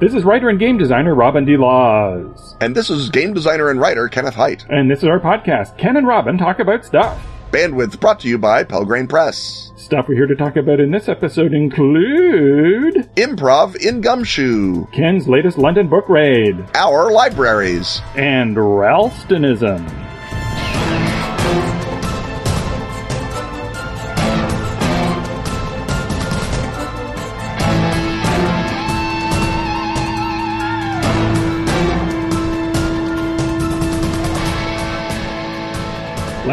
This is writer and game designer Robin D. Laws. And this is game designer and writer Kenneth Hite. And this is our podcast, Ken and Robin Talk About Stuff. Bandwidth brought to you by Pelgrane Press. Stuff we're here to talk about in this episode include Improv in Gumshoe, Ken's latest London book raid, our libraries, and Ralstonism.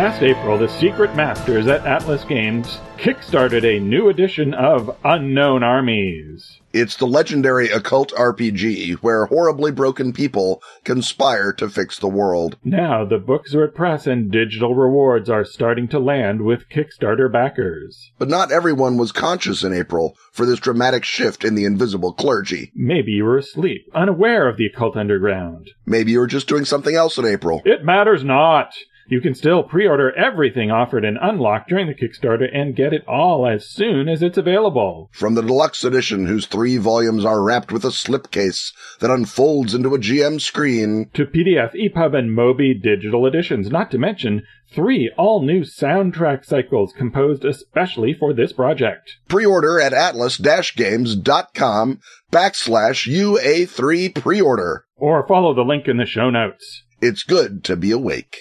Last April, the Secret Masters at Atlas Games kickstarted a new edition of Unknown Armies. It's the legendary occult RPG where horribly broken people conspire to fix the world. Now, the books are at press and digital rewards are starting to land with Kickstarter backers. But not everyone was conscious in April for this dramatic shift in the invisible clergy. Maybe you were asleep, unaware of the occult underground. Maybe you were just doing something else in April. It matters not. You can still pre-order everything offered and unlocked during the Kickstarter and get it all as soon as it's available. From the deluxe edition, whose three volumes are wrapped with a slipcase that unfolds into a GM screen, to PDF, EPUB, and Mobi digital editions, not to mention three all-new soundtrack cycles composed especially for this project. Pre-order at atlas-games.com backslash UA3 pre-order. Or follow the link in the show notes. It's good to be awake.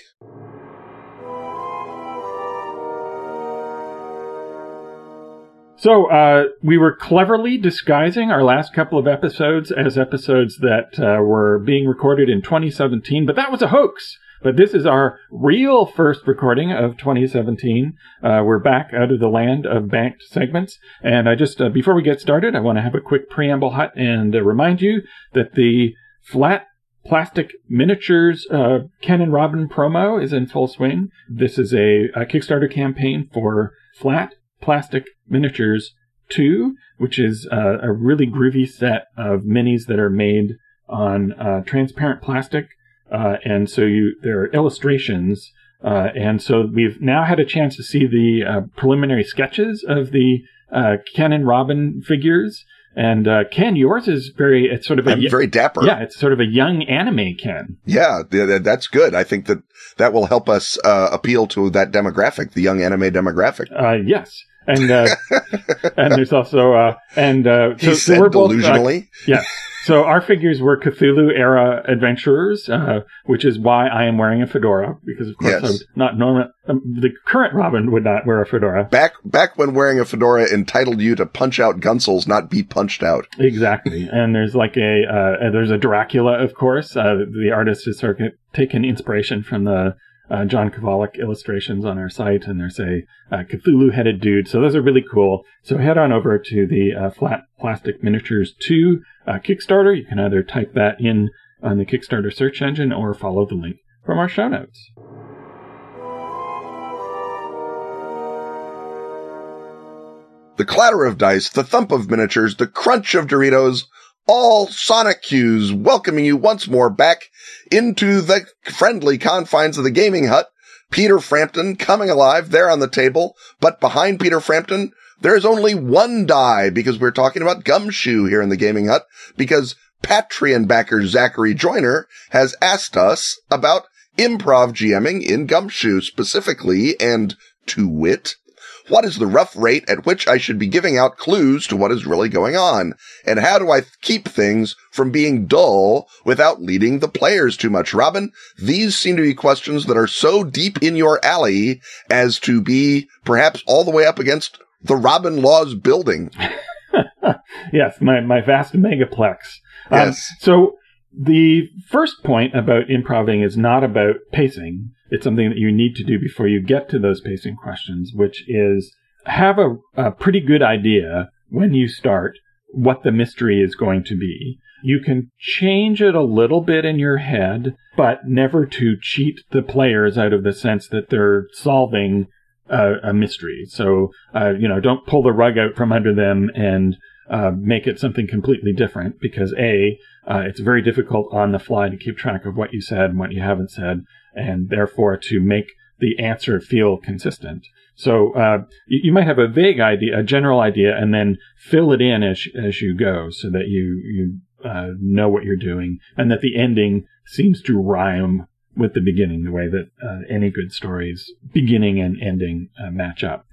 So uh, we were cleverly disguising our last couple of episodes as episodes that uh, were being recorded in 2017, but that was a hoax. But this is our real first recording of 2017. Uh, we're back out of the land of banked segments, and I just uh, before we get started, I want to have a quick preamble hut and uh, remind you that the flat plastic miniatures uh, Ken and Robin promo is in full swing. This is a, a Kickstarter campaign for flat Plastic Miniatures 2, which is uh, a really groovy set of minis that are made on uh, transparent plastic. Uh, and so you there are illustrations. Uh, and so we've now had a chance to see the uh, preliminary sketches of the uh, Ken and Robin figures. And uh, Ken, yours is very it's sort of a I'm very dapper. Yeah, it's sort of a young anime Ken. Yeah, that's good. I think that that will help us uh, appeal to that demographic, the young anime demographic. Uh, yes and uh, and there's also uh, and uh, so, said we're both, uh, delusionally. yeah. So our figures were Cthulhu era adventurers, uh, which is why I am wearing a fedora because of course yes. not normal. Um, the current Robin would not wear a fedora. Back back when wearing a fedora entitled you to punch out Gunsels, not be punched out. Exactly. and there's like a uh, there's a Dracula, of course. the artist has sort of taken inspiration from the uh, John Kovalic illustrations on our site, and there's a uh, Cthulhu headed dude. So those are really cool. So head on over to the uh, Flat Plastic Miniatures 2 uh, Kickstarter. You can either type that in on the Kickstarter search engine or follow the link from our show notes. The clatter of dice, the thump of miniatures, the crunch of Doritos, all sonic cues welcoming you once more back into the friendly confines of the gaming hut. Peter Frampton coming alive there on the table, but behind Peter Frampton, there's only one die because we're talking about Gumshoe here in the gaming hut because Patreon backer Zachary Joyner has asked us about improv GMing in Gumshoe specifically and to wit what is the rough rate at which I should be giving out clues to what is really going on? And how do I keep things from being dull without leading the players too much? Robin, these seem to be questions that are so deep in your alley as to be perhaps all the way up against the Robin Laws building. yes, my, my vast megaplex. Um, yes. Um, so the first point about improving is not about pacing. It's something that you need to do before you get to those pacing questions, which is have a, a pretty good idea when you start what the mystery is going to be. You can change it a little bit in your head, but never to cheat the players out of the sense that they're solving a, a mystery. So, uh, you know, don't pull the rug out from under them and uh, make it something completely different because A, uh, it's very difficult on the fly to keep track of what you said and what you haven't said and therefore to make the answer feel consistent. So uh, you, you, might have a vague idea, a general idea, and then fill it in as as you go, so that you you uh, know what you're doing, and that the ending seems to rhyme with the beginning, the way that uh, any good story's beginning and ending uh, match up.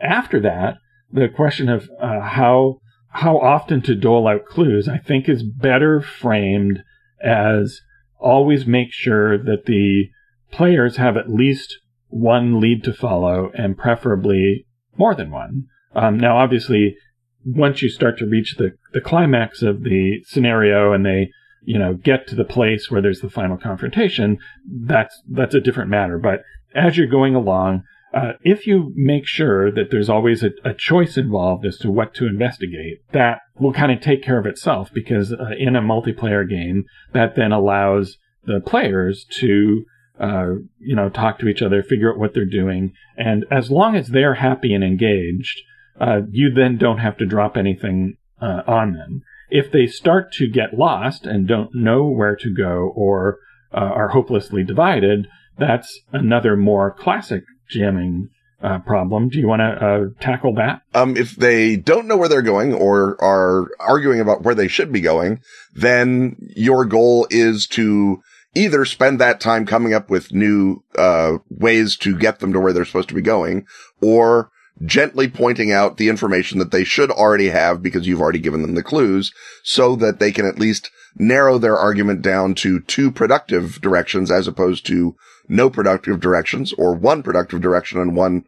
After that, the question of uh, how how often to dole out clues, I think, is better framed as always make sure that the players have at least one lead to follow, and preferably more than one. Um, now, obviously, once you start to reach the, the climax of the scenario and they, you know, get to the place where there's the final confrontation, that's, that's a different matter. But as you're going along, uh, if you make sure that there's always a, a, choice involved as to what to investigate, that will kind of take care of itself because uh, in a multiplayer game, that then allows the players to, uh, you know, talk to each other, figure out what they're doing. And as long as they're happy and engaged, uh, you then don't have to drop anything uh, on them. If they start to get lost and don't know where to go or uh, are hopelessly divided, that's another more classic jamming uh, problem. Do you want to uh, tackle that? Um, if they don't know where they're going or are arguing about where they should be going, then your goal is to either spend that time coming up with new uh, ways to get them to where they're supposed to be going, or gently pointing out the information that they should already have because you've already given them the clues so that they can at least narrow their argument down to two productive directions as opposed to no productive directions or one productive direction and one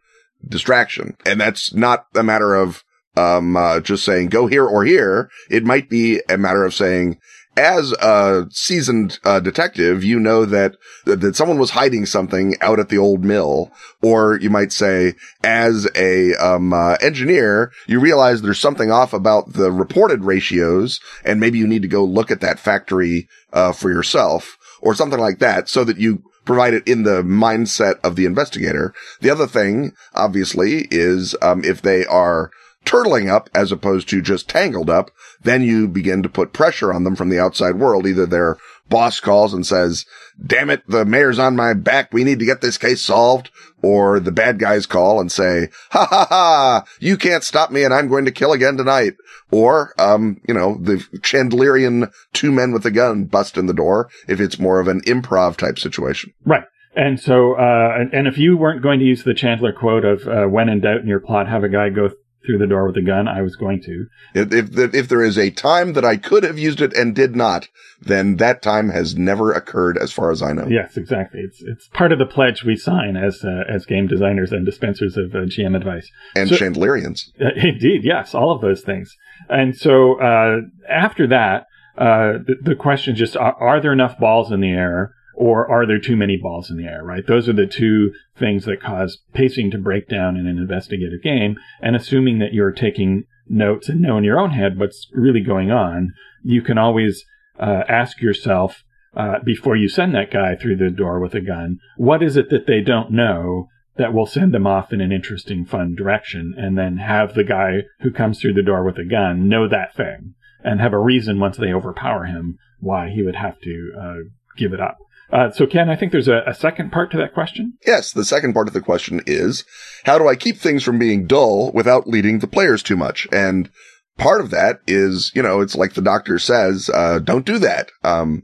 distraction. And that's not a matter of, um, uh, just saying go here or here. It might be a matter of saying, as a seasoned uh, detective, you know that that someone was hiding something out at the old mill, or you might say, as a um, uh, engineer, you realize there's something off about the reported ratios, and maybe you need to go look at that factory uh, for yourself, or something like that, so that you provide it in the mindset of the investigator. The other thing, obviously, is um, if they are turtling up as opposed to just tangled up, then you begin to put pressure on them from the outside world. Either their boss calls and says, damn it, the mayor's on my back. We need to get this case solved. Or the bad guys call and say, ha ha ha, you can't stop me and I'm going to kill again tonight. Or, um, you know, the Chandlerian two men with a gun bust in the door if it's more of an improv type situation. Right. And so, uh, and, if you weren't going to use the Chandler quote of, uh, when in doubt in your plot, have a guy go through the door with a gun, I was going to. If, if, if there is a time that I could have used it and did not, then that time has never occurred as far as I know. Yes, exactly. It's, it's part of the pledge we sign as, uh, as game designers and dispensers of uh, GM advice. And so, Chandlerians. Uh, indeed, yes, all of those things. And so, uh, after that, uh, the, the question just, are, are there enough balls in the air? Or are there too many balls in the air, right? Those are the two things that cause pacing to break down in an investigative game. And assuming that you're taking notes and know in your own head what's really going on, you can always uh, ask yourself uh, before you send that guy through the door with a gun, what is it that they don't know that will send them off in an interesting, fun direction? And then have the guy who comes through the door with a gun know that thing and have a reason once they overpower him why he would have to uh, give it up. Uh, so, Ken, I think there's a, a, second part to that question. Yes, the second part of the question is how do I keep things from being dull without leading the players too much? And part of that is, you know, it's like the doctor says, uh, don't do that. Um,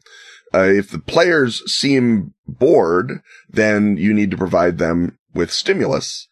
uh, if the players seem bored, then you need to provide them with stimulus.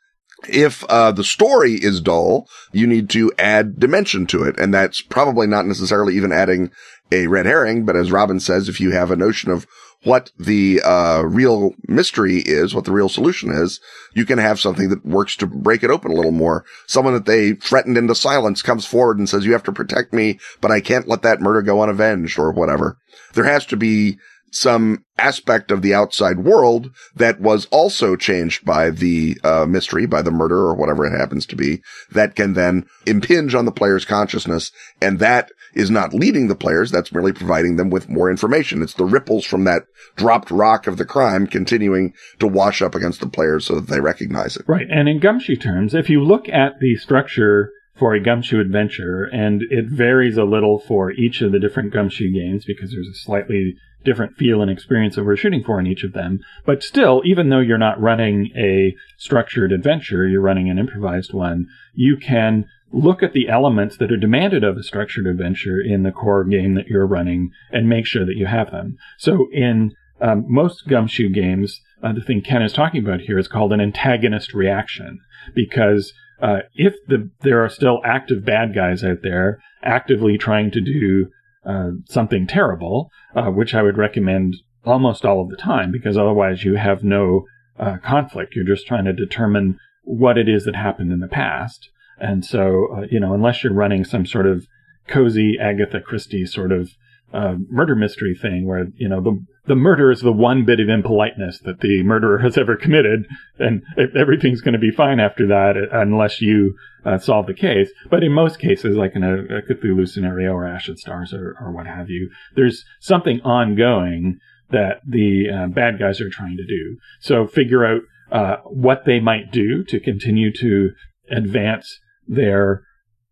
If uh, the story is dull, you need to add dimension to it. And that's probably not necessarily even adding a red herring. But as Robin says, if you have a notion of what the uh, real mystery is, what the real solution is, you can have something that works to break it open a little more. Someone that they threatened into silence comes forward and says, you have to protect me, but I can't let that murder go unavenged or whatever. There has to be some aspect of the outside world that was also changed by the uh, mystery, by the murder or whatever it happens to be, that can then impinge on the player's consciousness. And that is not leading the players. That's merely providing them with more information. It's the ripples from that dropped rock of the crime continuing to wash up against the players so that they recognize it. Right. And in gumshoe terms, if you look at the structure for a gumshoe adventure, and it varies a little for each of the different gumshoe games because there's a slightly different feel and experience that we're shooting for in each of them. But still, even though you're not running a structured adventure, you're running an improvised one, you can look at the elements that are demanded of a structured adventure in the core game that you're running and make sure that you have them. So in um, most gumshoe games, uh, the thing Ken is talking about here is called an antagonist reaction because uh, if the, there are still active bad guys out there actively trying to do uh, something terrible, uh, which I would recommend almost all of the time because otherwise you have no uh, conflict. You're just trying to determine what it is that happened in the past. And so, uh, you know, unless you're running some sort of cozy Agatha Christie sort of uh, murder mystery thing where, you know, the, the murder is the one bit of impoliteness that the murderer has ever committed, and everything's going to be fine after that unless you uh, solve the case. But in most cases, like in a, a Cthulhu scenario or Ashen Stars or, or, what have you, there's something ongoing that the uh, bad guys are trying to do. So figure out uh, what they might do to continue to advance their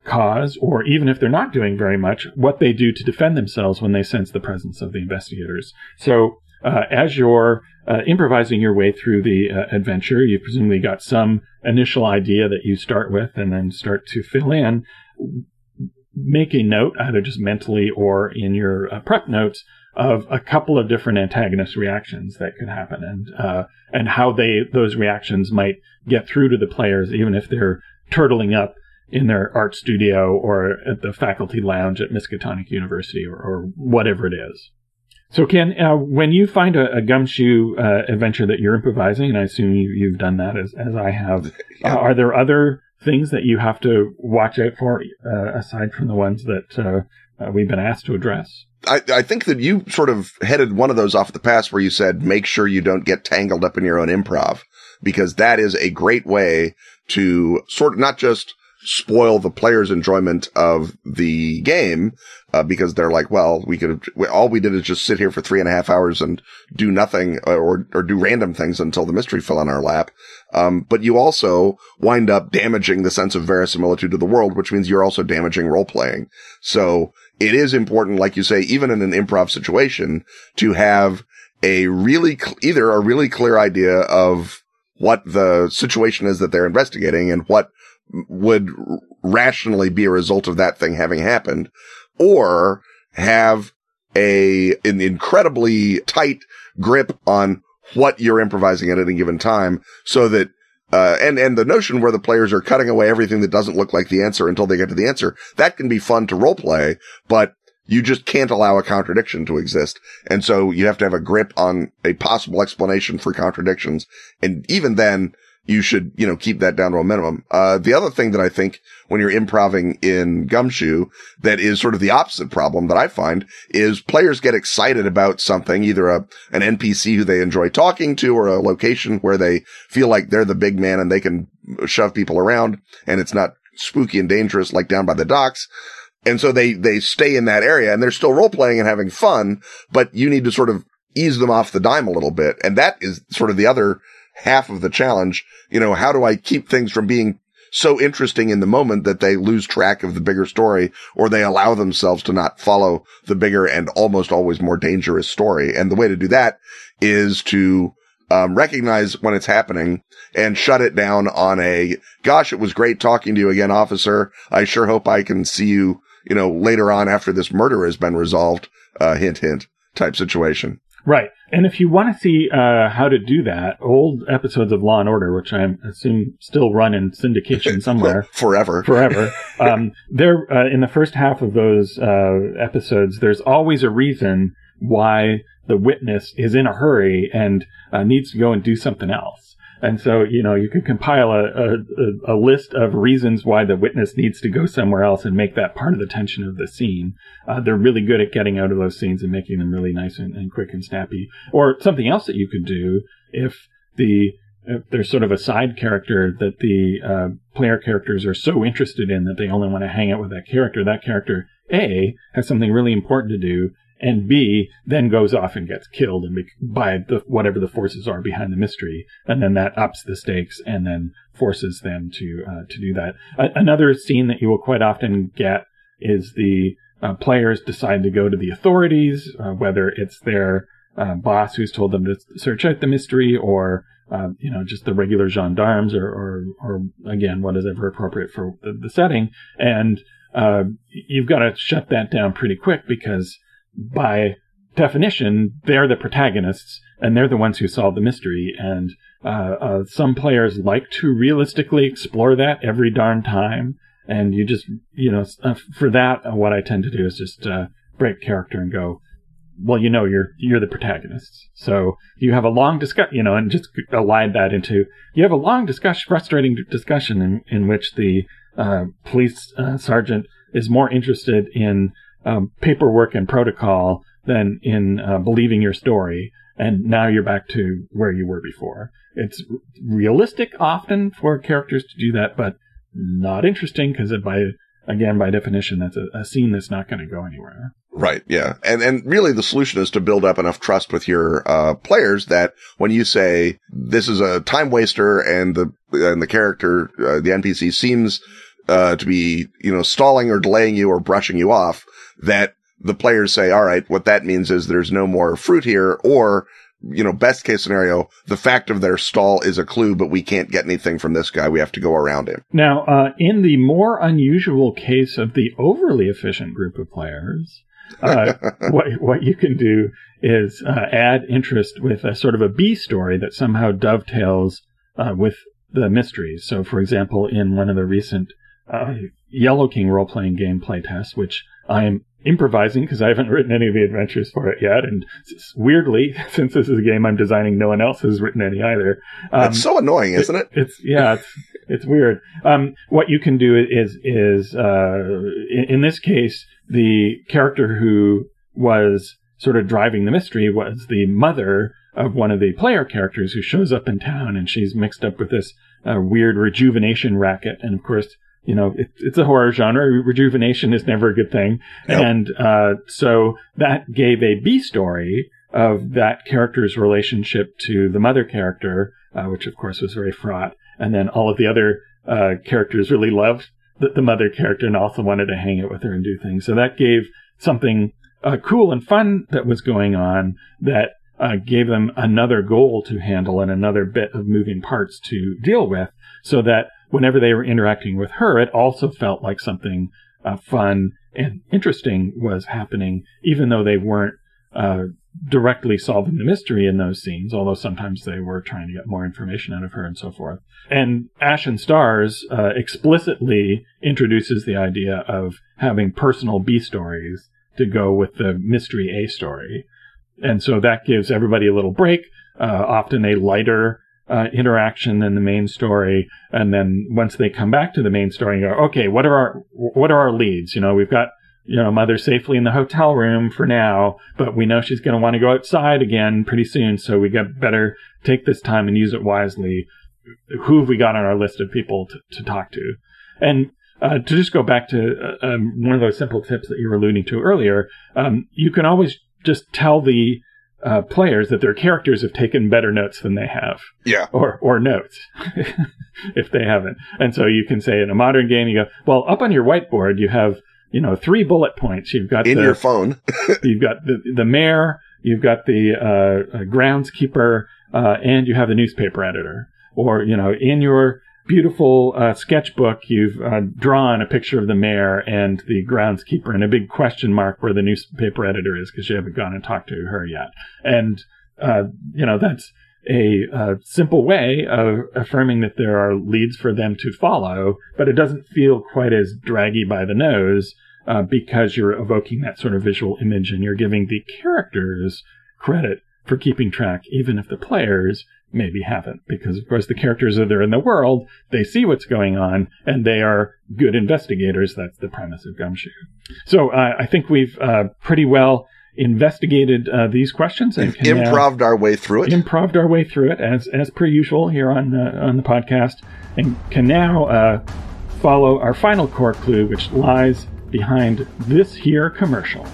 cause, or even if they're not doing very much, what they do to defend themselves when they sense the presence of the investigators. So, uh, as you're uh, improvising your way through the uh, adventure, you've presumably got some initial idea that you start with and then start to fill in. Make a note, either just mentally or in your uh, prep notes, of a couple of different antagonist reactions that could happen and uh, and how they those reactions might get through to the players even if they're turtling up in their art studio or at the faculty lounge at Miskatonic University or, or whatever it is. So, Ken, uh, when you find a, a gumshoe uh, adventure that you're improvising, and I assume you, have done that as, as I have, yeah. uh, are there other things that you have to watch out for uh, aside from the ones that uh, uh, we've been asked to address? I, I think that you sort of headed one of those off the pass where you said, make sure you don't get tangled up in your own improv, because that is a great way to sort of not just spoil the player's enjoyment of the game, uh, because they're like, well, we could, all we did is just sit here for three and a half hours and do nothing uh, or, or do random things until the mystery fell on our lap. Um, but you also wind up damaging the sense of verisimilitude of the world, which means you're also damaging role playing. So it is important, like you say, even in an improv situation to have a really, cl- either a really clear idea of what the situation is that they're investigating and what would rationally be a result of that thing having happened or have a, an incredibly tight grip on what you're improvising at any given time so that uh, and, and the notion where the players are cutting away everything that doesn't look like the answer until they get to the answer, that can be fun to role play, but you just can't allow a contradiction to exist. And so you have to have a grip on a possible explanation for contradictions. And even then, you should, you know, keep that down to a minimum. Uh, the other thing that I think when you're improving in Gumshoe that is sort of the opposite problem that I find is players get excited about something, either a, an NPC who they enjoy talking to or a location where they feel like they're the big man and they can shove people around and it's not spooky and dangerous like down by the docks. And so they, they stay in that area and they're still role playing and having fun, but you need to sort of ease them off the dime a little bit. And that is sort of the other half of the challenge. You know, how do I keep things from being so interesting in the moment that they lose track of the bigger story or they allow themselves to not follow the bigger and almost always more dangerous story. And the way to do that is to um, recognize when it's happening and shut it down on a, gosh, it was great talking to you again, officer. I sure hope I can see you, you know, later on after this murder has been resolved. Uh, hint, hint type situation. Right. And if you want to see uh, how to do that, old episodes of Law and Order, which I assume still run in syndication somewhere forever, forever, um, there uh, in the first half of those uh, episodes, there's always a reason why the witness is in a hurry and uh, needs to go and do something else. And so, you know, you could compile a, a, a, list of reasons why the witness needs to go somewhere else and make that part of the tension of the scene. Uh, they're really good at getting out of those scenes and making them really nice and, and quick and snappy. Or something else that you could do if the if there's sort of a side character that the uh, player characters are so interested in that they only want to hang out with that character. That character A has something really important to do, and B then goes off and gets killed and by the, whatever the forces are behind the mystery, and then that ups the stakes and then forces them to uh, to do that. another scene that you will quite often get is the uh, players decide to go to the authorities, uh, whether it's their uh, boss who's told them to search out the mystery, or uh, you know, just the regular gendarmes, or, or, or again, what is ever appropriate for the, the setting. And uh, you've got to shut that down pretty quick because by definition, they're the protagonists and they're the ones who solve the mystery. And uh, uh, some players like to realistically explore that every darn time. And you just, you know, uh, for that, uh, what I tend to do is just uh, break character and go, well, you know, you're you're the protagonists. So you have a long discussion, you know, and just align that into you have a long discussion, frustrating discussion in, in which the uh, police sergeant is more interested in um, paperwork and protocol than in uh, believing your story. And now you're back to where you were before. It's realistic often for characters to do that, but not interesting because by again by definition that's a, a scene that's not going to go anywhere. Right. Yeah. And, and really the solution is to build up enough trust with your, uh, players that when you say this is a time waster and the, and the character, uh, the NPC seems, uh, to be, you know, stalling or delaying you or brushing you off, that the players say, all right, what that means is there's no more fruit here or, you know, best case scenario, the fact of their stall is a clue, but we can't get anything from this guy. We have to go around him. Now, uh, in the more unusual case of the overly efficient group of players, uh, what what you can do is uh, add interest with a sort of a B story that somehow dovetails uh, with the mysteries. So, for example, in one of the recent uh, Yellow King role playing game playtests, which I'm improvising because I haven't written any of the adventures for it yet. And weirdly, since this is a game I'm designing, no one else has written any either. Um, That's so annoying, isn't it? it? It's yeah, it's it's weird. Um, what you can do is is uh, in, in this case, the character who was sort of driving the mystery was the mother of one of the player characters who shows up in town, and she's mixed up with this uh, weird rejuvenation racket, and of course you know, it, it's a horror genre. Rejuvenation is never a good thing. Yep. And uh, so that gave a B story of that character's relationship to the mother character, uh, which of course was very fraught. And then all of the other uh, characters really loved the, the, mother character and also wanted to hang out with her and do things. So that gave something uh, cool and fun that was going on that uh, gave them another goal to handle and another bit of moving parts to deal with so that whenever they were interacting with her, it also felt like something uh, fun and interesting was happening, even though they weren't uh, directly solving the mystery in those scenes, although sometimes they were trying to get more information out of her and so forth. And Ashen Stars uh, explicitly introduces the idea of having personal B stories to go with the mystery A story. And so that gives everybody a little break, uh, often a lighter uh, interaction than the main story. And then once they come back to the main story, you go, okay, what are our what are our leads? You know, we've got you know mother safely in the hotel room for now, but we know she's going to want to go outside again pretty soon. So we got better take this time and use it wisely. Who have we got on our list of people to, to talk to? And uh, to just go back to uh, um, one of those simple tips that you were alluding to earlier, um, you can always just tell the uh, players that their characters have taken better notes than they have. Yeah. Or or notes if they haven't. And so you can say in a modern game, you go, well, up on your whiteboard, you have you know three bullet points. You've got in the, your phone. you've got the the mayor. You've got the uh, uh, groundskeeper, uh, and you have the newspaper editor. Or you know, in your beautiful uh, sketchbook, you've uh, drawn a picture of the mayor and the groundskeeper and a big question mark where the newspaper editor is because you haven't gone and talked to her yet. And, uh, you know, that's a, a, simple way of affirming that there are leads for them to follow, but it doesn't feel quite as draggy by the nose uh, because you're evoking that sort of visual image and you're giving the characters credit for keeping track, even if the players maybe haven't, because of course the characters are there in the world, they see what's going on, and they are good investigators. That's the premise of Gumshoe. So uh, I think we've uh, pretty well investigated uh, these questions and improved our way through it. Improved our way through it as as per usual here on uh, on the podcast, and can now uh, follow our final core clue, which lies behind this here commercial.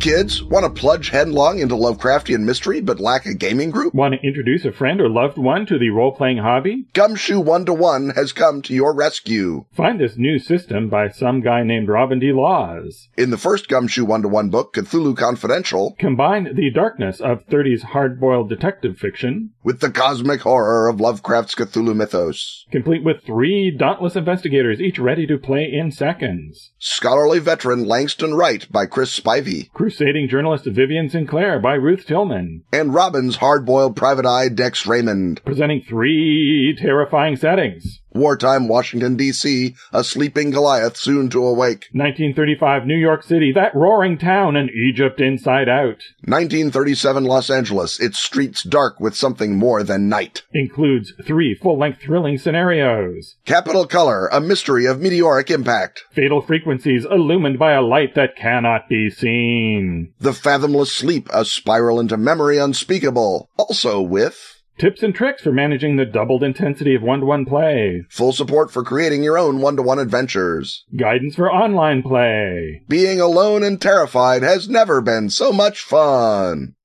Kids, want to plunge headlong into Lovecraftian mystery but lack a gaming group? Want to introduce a friend or loved one to the role playing hobby? Gumshoe One to One has come to your rescue. Find this new system by some guy named Robin D. Laws. In the first Gumshoe One to One book, Cthulhu Confidential, Combine the darkness of 30s hard boiled detective fiction with the cosmic horror of Lovecraft's Cthulhu mythos. complete with three dauntless investigators, each ready to play in seconds. Scholarly veteran Langston Wright by Chris Spivey, Crusading journalist Vivian Sinclair by Ruth Tillman. and Robin's hard-boiled private eye Dex Raymond. Presenting three terrifying settings. Wartime Washington, D.C., a sleeping Goliath soon to awake. 1935 New York City, that roaring town, and Egypt inside out. 1937 Los Angeles, its streets dark with something more than night. Includes three full-length thrilling scenarios. Capital Color, a mystery of meteoric impact. Fatal frequencies illumined by a light that cannot be seen. The Fathomless Sleep, a spiral into memory unspeakable. Also with Tips and tricks for managing the doubled intensity of one-to-one play. full support for creating your own one-to-one adventures. Guidance for online play. Being alone and terrified has never been so much fun.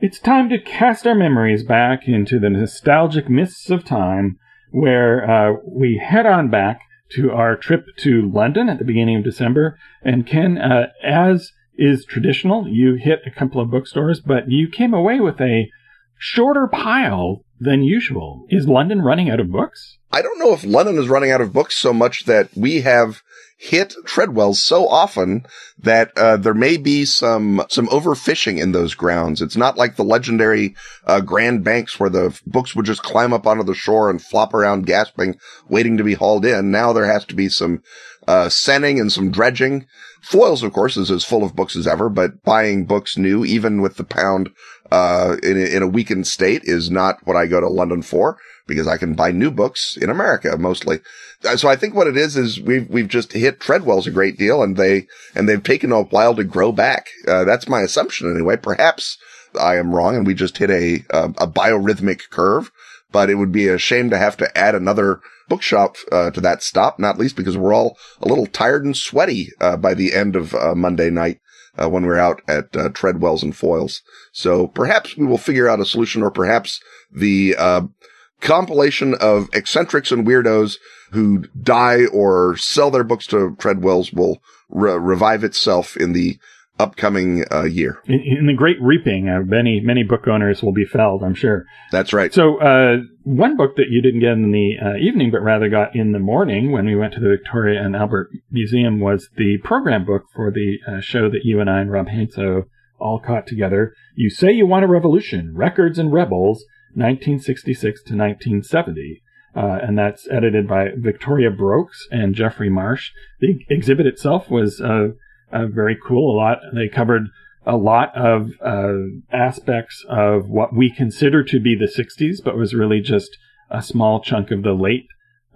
It's time to cast our memories back into the nostalgic mists of time, where uh, we head on back to our trip to London at the beginning of December. And Ken, uh, as is traditional, you hit a couple of bookstores, but you came away with a shorter pile than usual. Is London running out of books? I don't know if London is running out of books so much that we have hit Treadwell's so often that uh, there may be some some overfishing in those grounds. It's not like the legendary uh, Grand Banks where the books would just climb up onto the shore and flop around gasping, waiting to be hauled in. Now there has to be some uh, seining and some dredging. Foyles, of course, is as full of books as ever, but buying books new, even with the pound uh, in, a, in a weakened state, is not what I go to London for because I can buy new books in America mostly. Uh, So I think what it is is we've we've just hit Treadwell's a great deal, and they and they've taken a while to grow back. Uh, that's my assumption anyway. Perhaps I am wrong, and we just hit a a, a biorhythmic curve. But it would be a shame to have to add another bookshop uh, to that stop, not least because we're all a little tired and sweaty uh, by the end of uh, Monday night uh, when we're out at uh, Treadwell's and Foyles. So perhaps we will figure out a solution, or perhaps the uh, compilation of eccentrics and weirdos who die or sell their books to Treadwell's will re- revive itself in the upcoming uh, year. In, in the great reaping, uh, many many book owners will be felled, I'm sure. That's right. So, uh, one book that you didn't get in the uh, evening, but rather got in the morning when we went to the Victoria and Albert Museum was the program book for the uh, show that you and I and Rob Heinsoo all caught together. You Say You Want a Revolution, Records and Rebels, 1966 to 1970. Uh, and that's edited by Victoria Broackes and Geoffrey Marsh. The exhibit itself was uh, uh, very cool. A lot. They covered a lot of uh, aspects of what we consider to be the 60s, but was really just a small chunk of the late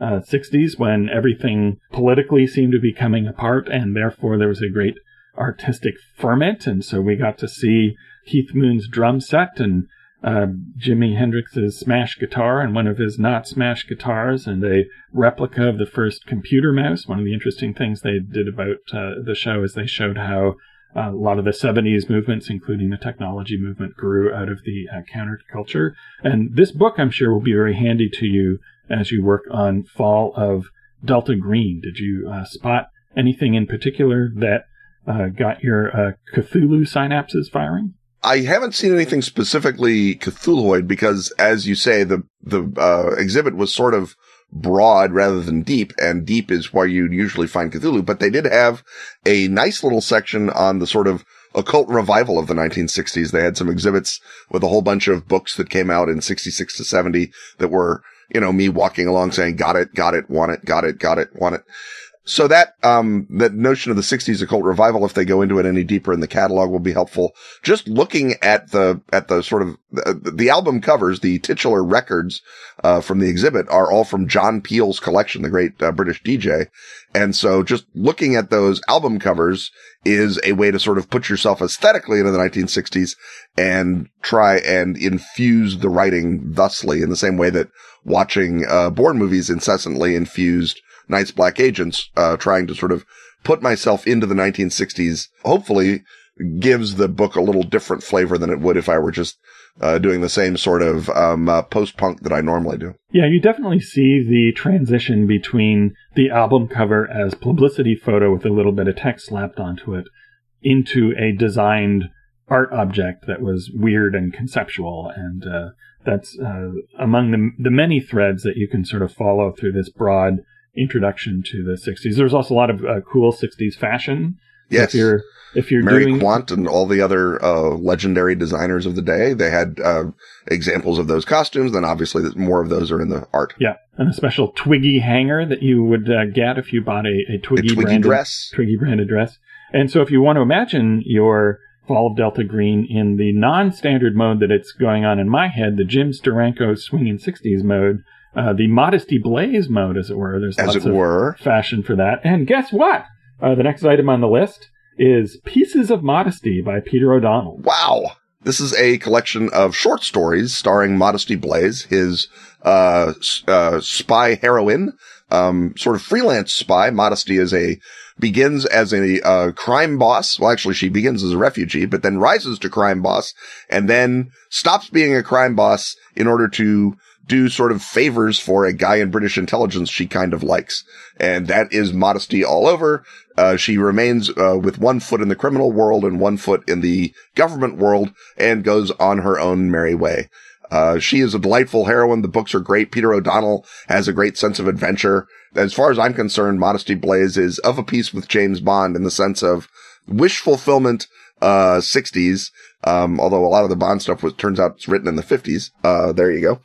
uh, 60s when everything politically seemed to be coming apart, and therefore there was a great artistic ferment. And so we got to see Keith Moon's drum set and uh, Jimi Hendrix's smash guitar and one of his not smash guitars and a replica of the first computer mouse. One of the interesting things they did about uh, the show is they showed how uh, a lot of the 70s movements, including the technology movement, grew out of the uh, counterculture. And this book, I'm sure, will be very handy to you as you work on Fall of Delta Green. Did you uh, spot anything in particular that uh, got your uh, Cthulhu synapses firing? I haven't seen anything specifically Cthulhuoid because, as you say, the the uh, exhibit was sort of broad rather than deep, and deep is where you'd usually find Cthulhu. But they did have a nice little section on the sort of occult revival of the 1960s. They had some exhibits with a whole bunch of books that came out in 66 to 70 that were, you know, me walking along saying, got it, got it, want it, got it, got it, want it. So that, um, that notion of the 60s occult revival, if they go into it any deeper in the catalog will be helpful. Just looking at the, at the sort of, the, the album covers, the titular records, uh, from the exhibit are all from John Peel's collection, the great uh, British DJ. And so just looking at those album covers is a way to sort of put yourself aesthetically into the 1960s and try and infuse the writing thusly in the same way that watching, uh, Bourne movies incessantly infused Night's Black Agents, uh, trying to sort of put myself into the 1960s. Hopefully gives the book a little different flavor than it would if I were just uh, doing the same sort of um, uh, post punk that I normally do. Yeah, you definitely see the transition between the album cover as publicity photo with a little bit of text slapped onto it into a designed art object that was weird and conceptual. And uh, that's uh, among the, the many threads that you can sort of follow through this broad introduction to the 60s. There's also a lot of uh, cool 60s fashion. Yes. If you're if you're Mary doing Quant and all the other uh, legendary designers of the day, they had uh, examples of those costumes. Then obviously more of those are in the art. yeah, and a special Twiggy hanger that you would uh, get if you bought a, a A Twiggy, Twiggy branded dress. Twiggy branded dress. And so if you want to imagine your Fall of Delta Green in the non-standard mode that it's going on in my head, the Jim Steranko swinging 60s mode, uh, the Modesty Blaise mode, as it were. There's As lots it of were. fashion for that. And guess what? Uh, the next item on the list is Pieces of Modesty by Peter O'Donnell. Wow. This is a collection of short stories starring Modesty Blaise, his uh, uh, spy heroine, um, sort of freelance spy. Modesty is a begins as a uh, crime boss. Well, actually, she begins as a refugee, but then rises to crime boss, and then stops being a crime boss in order to do sort of favors for a guy in British intelligence she kind of likes, and that is Modesty all over. Uh, she remains uh, with one foot in the criminal world and one foot in the government world and goes on her own merry way. Uh, she is a delightful heroine. The books are great. Peter O'Donnell has a great sense of adventure. As far as I'm concerned, Modesty Blaise is of a piece with James Bond in the sense of wish fulfillment, uh, 60s. Um, although a lot of the Bond stuff was, turns out it's written in the 50s. Uh, there you go.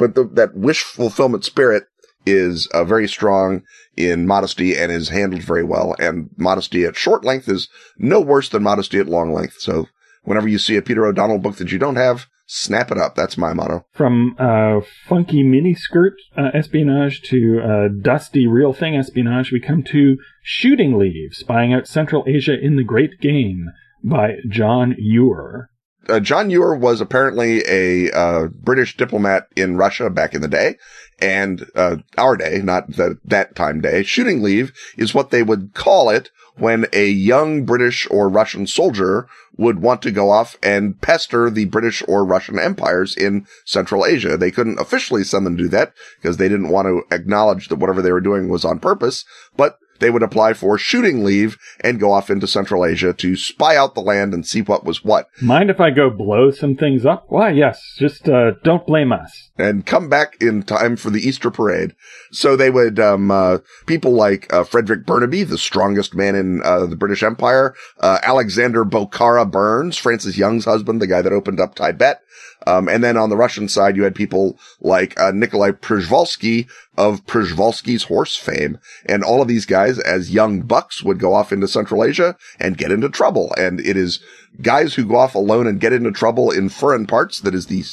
But the, that wish fulfillment spirit is uh, very strong in modesty and is handled very well. And modesty at short length is no worse than modesty at long length. So whenever you see a Peter O'Donnell book that you don't have, snap it up. That's my motto. From uh, funky miniskirt uh, espionage to uh, dusty real thing espionage, we come to Shooting Leaves, Spying Out Central Asia in the Great Game by John Ure. Uh, John Ure was apparently a uh, British diplomat in Russia back in the day, and uh, our day, not the, that time day. Shooting leave is what they would call it when a young British or Russian soldier would want to go off and pester the British or Russian empires in Central Asia. They couldn't officially send them to do that because they didn't want to acknowledge that whatever they were doing was on purpose, but they would apply for shooting leave and go off into Central Asia to spy out the land and see what was what. Mind if I go blow some things up? Why, yes. Just uh, don't blame us. and come back in time for the Easter parade. So they would, um, uh, people like, uh, Frederick Burnaby, the strongest man in, uh, the British Empire, uh, Alexander Bokhara Burnes, Francis Younghusband, the guy that opened up Tibet. Um, and then on the Russian side, you had people like, uh, Nikolai Przhevalsky of Przhevalsky's horse fame. And all of these guys, as young bucks, would go off into Central Asia and get into trouble. And it is guys who go off alone and get into trouble in foreign parts that is the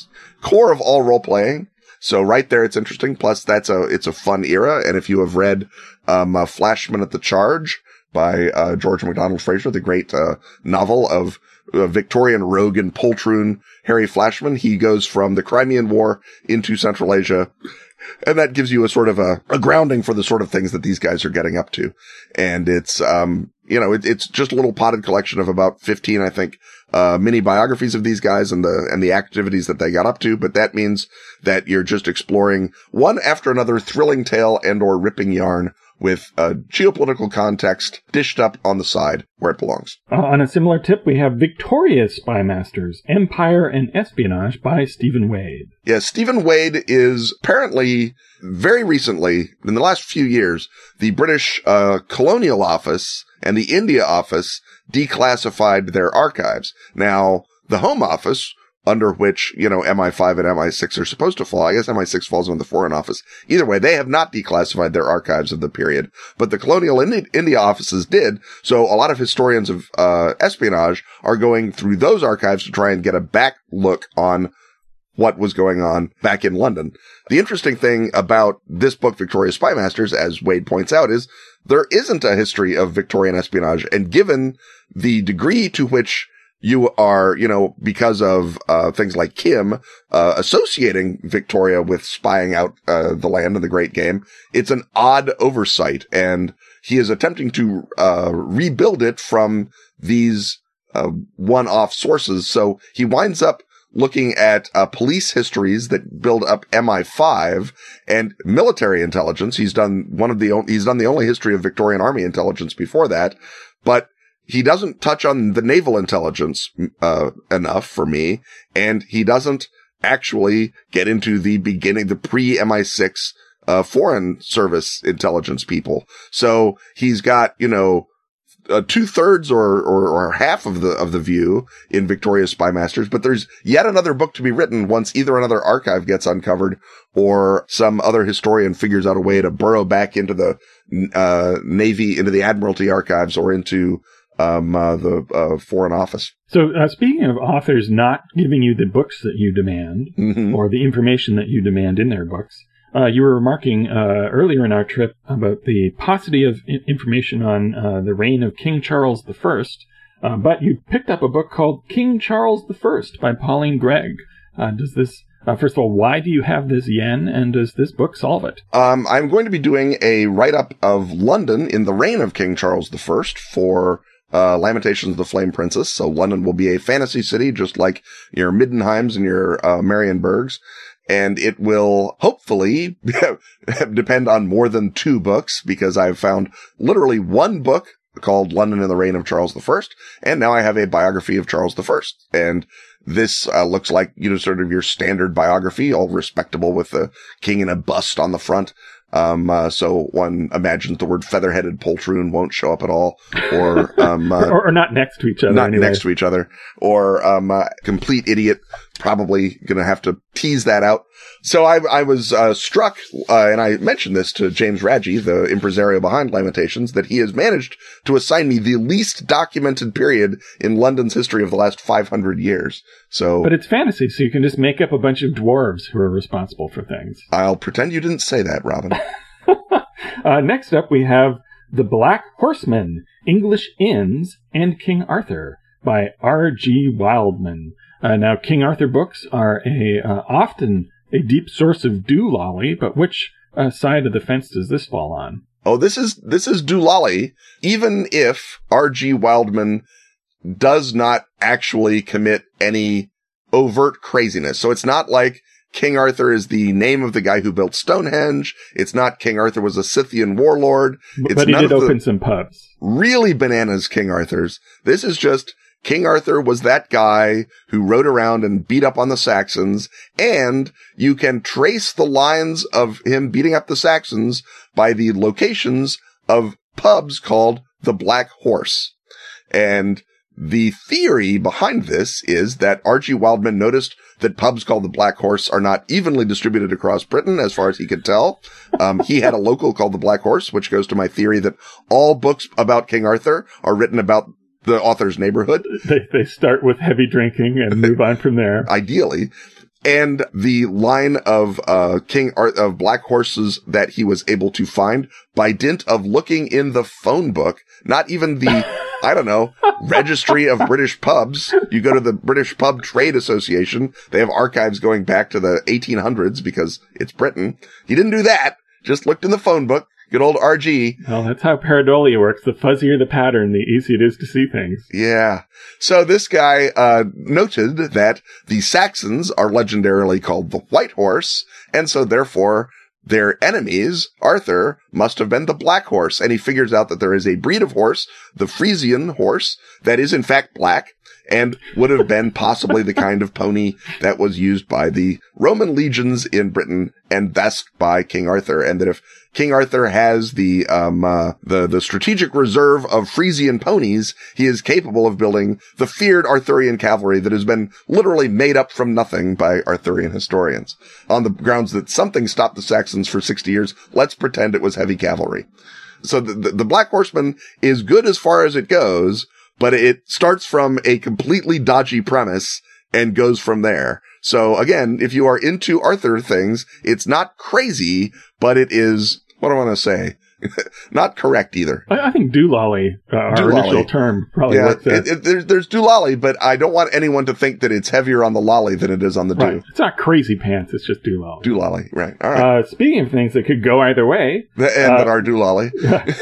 core of all role playing. So right there, it's interesting. Plus, that's a it's a fun era. And if you have read um, uh, Flashman at the Charge by uh, George MacDonald Fraser, the great uh, novel of uh, Victorian rogue and poltroon Harry Flashman, he goes from the Crimean War into Central Asia. And that gives you a sort of a, a grounding for the sort of things that these guys are getting up to. And it's, um, you know, it, it's just a little potted collection of about 15, I think, uh, mini biographies of these guys and the, and the activities that they got up to. But that means that you're just exploring one after another thrilling tale and or ripping yarn with a geopolitical context dished up on the side where it belongs. Uh, on a similar tip, we have Victoria's Spy Masters, Empire and Espionage by Stephen Wade. Yeah, Stephen Wade is apparently very recently, in the last few years, the British uh, Colonial Office and the India Office declassified their archives. Now, the Home Office, under which, you know, MI5 and MI6 are supposed to fall. I guess MI6 falls under the Foreign Office. Either way, they have not declassified their archives of the period, but the Colonial Indi- India offices did. So a lot of historians of, uh, espionage are going through those archives to try and get a back look on what was going on back in London. The interesting thing about this book, Victoria Spy Masters, as Wade points out, is there isn't a history of Victorian espionage. And given the degree to which you are, you know, because of, uh, things like Kim, uh, associating Victoria with spying out, uh, the land of the great game. It's an odd oversight and he is attempting to, uh, rebuild it from these, uh, one-off sources. So he winds up looking at uh, police histories that build up MI5 and military intelligence. He's done one of the, o- he's done the only history of Victorian army intelligence before that, but he doesn't touch on the naval intelligence, uh, enough for me. And he doesn't actually get into the beginning, the pre MI6, uh, foreign service intelligence people. So he's got, you know, uh, two thirds or, or, or half of the, of the view in Victoria's Spy Masters, but there's yet another book to be written once either another archive gets uncovered or some other historian figures out a way to burrow back into the, uh, Navy, into the Admiralty archives or into, um, uh, the, uh, Foreign Office. So, uh, speaking of authors not giving you the books that you demand Mhm. or the information that you demand in their books, uh, you were remarking uh, earlier in our trip about the paucity of I- information on uh, the reign of King Charles I, uh, but you picked up a book called King Charles I by Pauline Gregg. Uh, does this, uh, first of all, why do you have this yen, and does this book solve it? Um, I'm going to be doing a write up of London in the reign of King Charles I for uh, Lamentations of the Flame Princess. So London will be a fantasy city, just like your Middenheims and your uh, Marienburgs. And it will hopefully depend on more than two books because I've found literally one book called London in the Reign of Charles I. And now I have a biography of Charles I. And this uh, looks like, you know, sort of your standard biography, all respectable with the king in a bust on the front. Um, uh, so one imagines the word feather-headed poltroon won't show up at all, or, um, uh, or, or not next to each other. not anyway. next to each other, or, um, uh, complete idiot, probably gonna have to tease that out. So I, I was, uh, struck, uh, and I mentioned this to James Raggi, the impresario behind Lamentations, that he has managed to assign me the least documented period in London's history of the last 500 years. So But it's fantasy, so you can just make up a bunch of dwarves who are responsible for things. I'll pretend you didn't say that, Robin. Uh, next up, we have The Black Horseman, English Inns, and King Arthur by R.G. Wildman. Uh, now, King Arthur books are a uh, often a deep source of doolally, but which uh, side of the fence does this fall on? Oh, this is, this is Doolally, even if R.G. Wildman does not actually commit any overt craziness. So it's not like King Arthur is the name of the guy who built Stonehenge. It's not King Arthur was a Scythian warlord. It's but he none did of the- open some pubs. really bananas King Arthur's. This is just King Arthur was that guy who rode around and beat up on the Saxons, and you can trace the lines of him beating up the Saxons by the locations of pubs called the Black Horse. And the theory behind this is that Archie Wildman noticed that pubs called the Black Horse are not evenly distributed across Britain, as far as he could tell. Um, he had a local called the Black Horse, which goes to my theory that all books about King Arthur are written about the author's neighborhood, They, they start with heavy drinking and move on from there. ideally. And the line of, uh, King Ar- of black horses that he was able to find by dint of looking in the phone book, not even the, I don't know, registry of British pubs. You go to the British Pub Trade Association. They have archives going back to the 1800s because it's Britain. He didn't do that. Just looked in the phone book. Good old RG. Well, that's how pareidolia works. The fuzzier the pattern, the easier it is to see things. Yeah. So this guy, uh, noted that the Saxons are legendarily called the White Horse. And so therefore their enemies, Arthur, must have been the Black Horse. And he figures out that there is a breed of horse, the Frisian horse, that is in fact black and would have been possibly the kind of pony that was used by the Roman legions in Britain and thus by King Arthur. And that if King Arthur has the, um, uh, the, the strategic reserve of Frisian ponies, he is capable of building the feared Arthurian cavalry that has been literally made up from nothing by Arthurian historians. On the grounds that something stopped the Saxons for 60 years, let's pretend it was heavy cavalry. So the, the, the Black Horseman is good as far as it goes, but it starts from a completely dodgy premise and goes from there. So again, if you are into Arthur things, it's not crazy, but it is, what do I want to say? Not correct either. I, I think doolally, uh, our initial term, probably Yeah, it, it, there's, there's doolally, but I don't want anyone to think that it's heavier on the lolly than it is on the do. right. It's not crazy pants. It's just doolally. Doolally, right. All right. Uh, speaking of things that could go either way, and uh, that are doolally.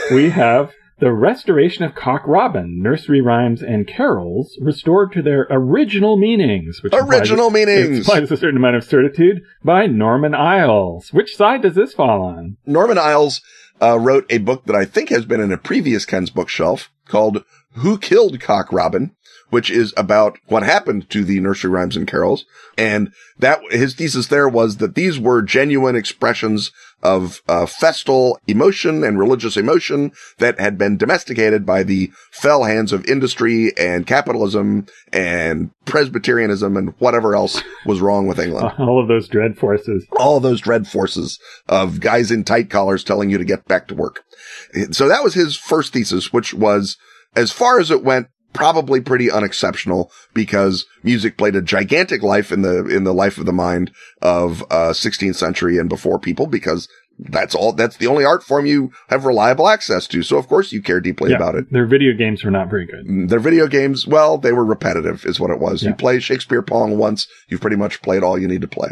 we have the restoration of Cock Robin, nursery rhymes and carols restored to their original meanings. Which Original It meanings. implies a certain amount of certitude by Norman Iles. Which side does this fall on? Norman Iles uh, wrote a book that I think has been in a previous Ken's bookshelf called Who Killed Cock Robin, which is about what happened to the nursery rhymes and carols. And that his thesis there was that these were genuine expressions of uh, festal emotion and religious emotion that had been domesticated by the fell hands of industry and capitalism and Presbyterianism and whatever else was wrong with England All of those dread forces. all those dread forces of guys in tight collars telling you to get back to work. So that was his first thesis, which was, as far as it went, probably pretty unexceptional because music played a gigantic life in the, in the life of the mind of, uh, 16th century and before people because that's all, that's the only art form you have reliable access to. So of course you care deeply Yeah, about it. Their video games were not very good. Their video games, well, they were repetitive is what it was. Yeah. You play Shakespeare Pong once, you've pretty much played all you need to play.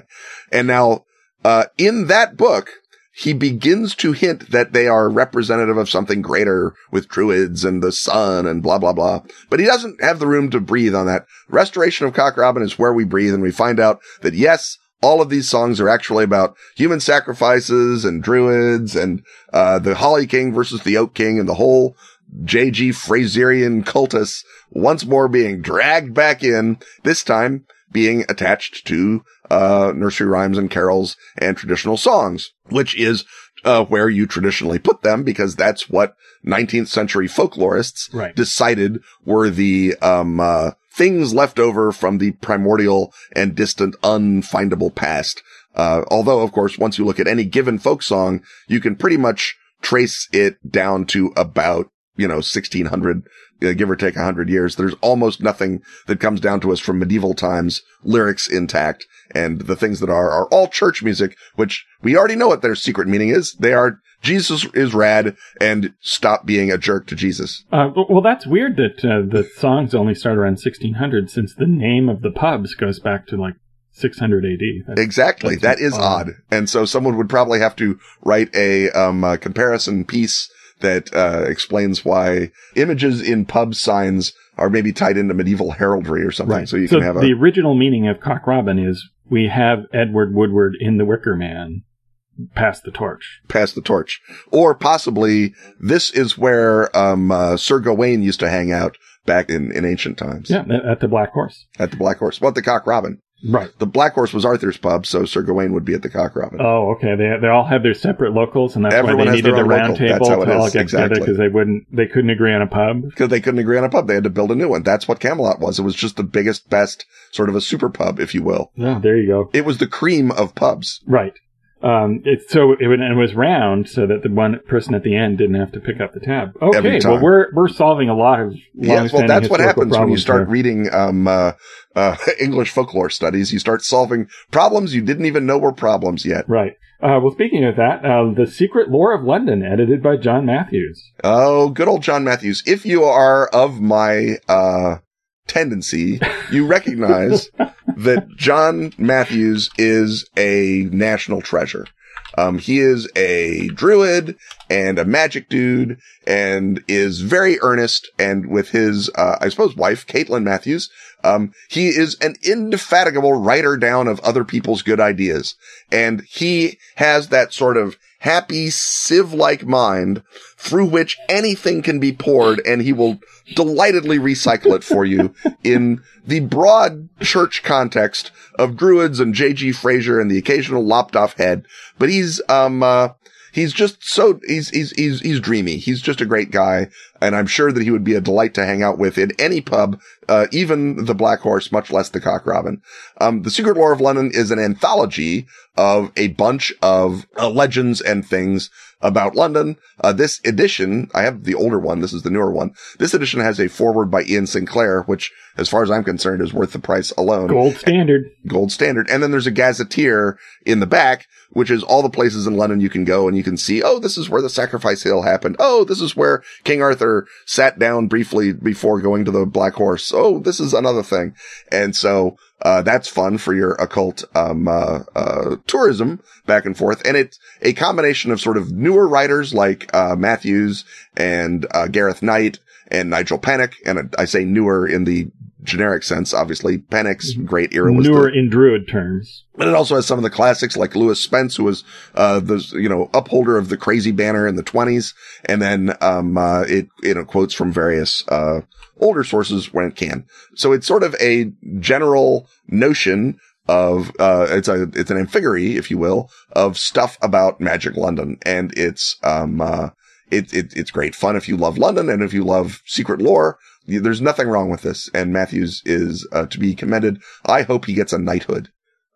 And now, uh, in that book, he begins to hint that they are representative of something greater with druids and the sun and blah, blah, blah. But he doesn't have the room to breathe on that. Restoration of Cock Robin is where we breathe and we find out that yes, all of these songs are actually about human sacrifices and druids and, uh, the Holly King versus the Oak King and the whole J.G. Frazerian cultus once more being dragged back in, this time being attached to, uh, nursery rhymes and carols and traditional songs, which is, uh, where you traditionally put them because that's what 19th century folklorists Right. decided were the, um, uh, things left over from the primordial and distant unfindable past. Uh, although of course, once you look at any given folk song, you can pretty much trace it down to about, you know, 1600, uh, give or take 100 years. There's almost nothing that comes down to us from medieval times, lyrics intact, and the things that are, are all church music, which we already know what their secret meaning is. They are, Jesus is rad, and stop being a jerk to Jesus. Uh, well, that's weird that uh, the songs only start around 1600 since the name of the pubs goes back to like 600 AD. That's- Exactly. That's That is odd. And so someone would probably have to write a, um, uh comparison piece that, uh, explains why images in pub signs are maybe tied into medieval heraldry or something. Right. So you so can have a, the original meaning of Cock Robin is we have Edward Woodward in the Wicker Man pass the torch. pass the torch. Or possibly this is where, um, uh, Sir Gawain used to hang out back in, in ancient times. Yeah, at the Black Horse. At the Black Horse. Well, at the Cock Robin. Right. The Black Horse was Arthur's pub, so Sir Gawain would be at the Cock Robin. Oh, okay. They they all have their separate locals, and that's Everyone why they needed the round local. table That's how it to all get Exactly. together because they wouldn't they couldn't agree on a pub. because they couldn't agree on a pub. They had to build a new one. That's what Camelot was. It was just the biggest, best sort of a super pub, if you will. Yeah, there you go. It was the cream of pubs. Right. Um, it's so it, it was round so that the one person at the end didn't have to pick up the tab. Okay, well we're we're solving a lot of Yes, well, that's what happens when you start here. reading um, uh, uh, English folklore studies. You start solving problems you didn't even know were problems yet. Right. Uh, well, speaking of that, uh, the Secret Lore of London, edited by John Matthews. Oh, good old John Matthews. If you are of my uh, tendency, you recognize that John Matthews is a national treasure. Um, he is a druid and a magic dude and is very earnest. And with his, uh, I suppose wife, Caitlin Matthews, um, he is an indefatigable writer down of other people's good ideas. And he has that sort of happy sieve-like mind through which anything can be poured and he will delightedly recycle it for you in the broad church context of druids and J.G. Frazer and the occasional lopped off head. But he's, um, uh, he's just so, he's, he's, he's, he's dreamy. He's just a great guy. And I'm sure that he would be a delight to hang out with in any pub, uh, even the Black Horse, much less the Cock Robin. Um, the Secret Lore of London is an anthology of a bunch of uh, legends and things about London. Uh, this edition, I have the older one. This is the newer one. This edition has a foreword by Iain Sinclair, which, as far as I'm concerned, is worth the price alone. Gold standard. Gold standard. And then there's a gazetteer in the back, which is all the places in London you can go and you can see, oh, this is where the sacrifice hill happened. Oh, this is where King Arthur sat down briefly before going to the Black Horse. Oh, this is another thing. And so, uh, that's fun for your occult, um, uh, uh, tourism back and forth. And it's a combination of sort of newer writers like, uh, Matthews and, uh, Gareth Knight and Nigel Pennick. And I say newer in the generic sense, obviously. Pennick's Mhm. great era was Newer the, in Druid terms. but it also has some of the classics like Lewis Spence, who was, uh, the, you know, upholder of the crazy banner in the twenties. And then, um, uh, it, you know, quotes from various, uh, older sources when it can. So it's sort of a general notion of, uh, it's a, it's an amphigory, if you will, of stuff about Magic London. And it's, um, uh, it, it, it's great fun if you love London and if you love secret lore. There's nothing wrong with this. And Matthews is, uh, to be commended. I hope he gets a knighthood.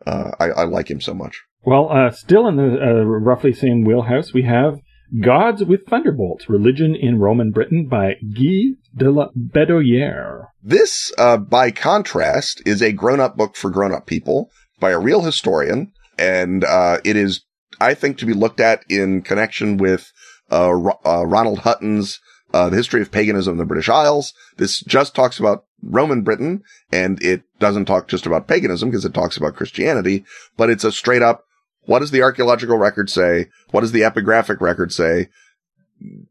Uh, I, I like him so much. Well, uh, still in the uh, roughly same wheelhouse, we have Gods with Thunderbolts, Religion in Roman Britain by Guy de la Bedoyere. This, uh, by contrast, is a grown-up book for grown-up people by a real historian, and uh, it is, I think, to be looked at in connection with uh, Ro- uh, Ronald Hutton's uh, The History of Paganism in the British Isles. This just talks about Roman Britain, and it doesn't talk just about paganism because it talks about Christianity, but it's a straight up, what does the archaeological record say? What does the epigraphic record say?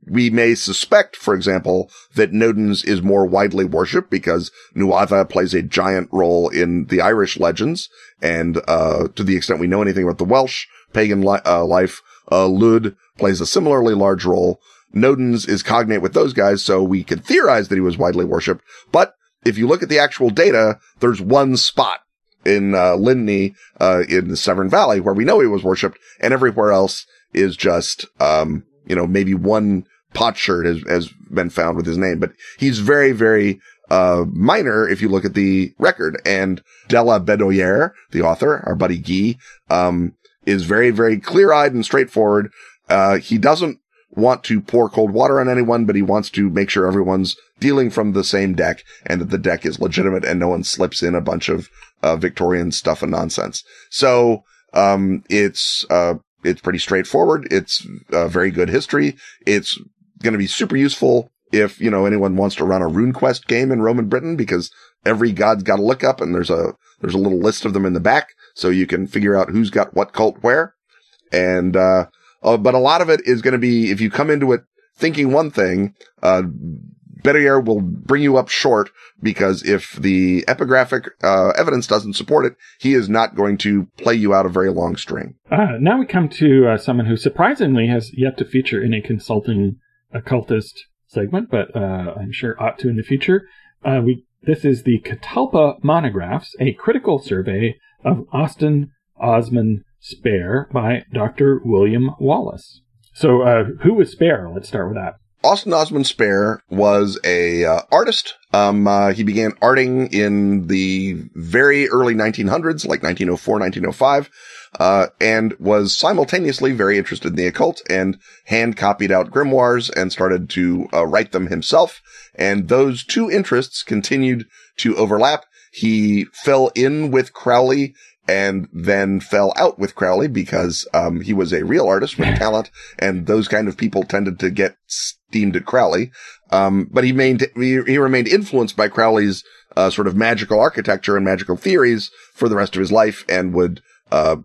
we may suspect, for example, that Nodens is more widely worshipped because Nuada plays a giant role in the Irish legends. And, uh, to the extent we know anything about the Welsh pagan li- uh, life, uh, Lud plays a similarly large role. Nodens is cognate with those guys, so we could theorize that he was widely worshipped. But if you look at the actual data, there's one spot in, uh, Lydney, uh, in the Severn Valley where we know he was worshipped and everywhere else is just, um, you know, maybe one potsherd has, has been found with his name, but he's very, very, uh, minor if you look at the record. And de la Bedoyere, the author, our buddy Guy, um, is very, very clear eyed and straightforward. Uh, he doesn't want to pour cold water on anyone, but he wants to make sure everyone's dealing from the same deck and that the deck is legitimate and no one slips in a bunch of, uh, Victorian stuff and nonsense. So, um, it's, uh, it's pretty straightforward. It's a very good history. It's going to be super useful if, you know, anyone wants to run a RuneQuest game in Roman Britain because every god's got a look up and there's a, there's a little list of them in the back so you can figure out who's got what cult where. And, uh, uh but a lot of it is going to be, if you come into it thinking one thing, uh, Bedier will bring you up short because if the epigraphic, uh, evidence doesn't support it, he is not going to play you out a very long string. Uh, now we come to uh, someone who surprisingly has yet to feature in a consulting occultist segment, but uh, I'm sure ought to in the future. Uh, we this is the Catalpa Monographs, a critical survey of Austin Osman Spare by Dr. William Wallace. So, uh, who was Spare? Let's start with that. Austin Osman Spare was a uh, artist. Um, uh, he began arting in the very early 1900s, like 1904, 1905, uh, and was simultaneously very interested in the occult and hand copied out grimoires and started to uh, write them himself. And those two interests continued to overlap. He fell in with Crowley and then fell out with Crowley because um, he was a real artist with talent, and those kind of people tended to get steamed at Crowley. Um, but he, he, he remained influenced by Crowley's uh, sort of magical architecture and magical theories for the rest of his life, and would uh,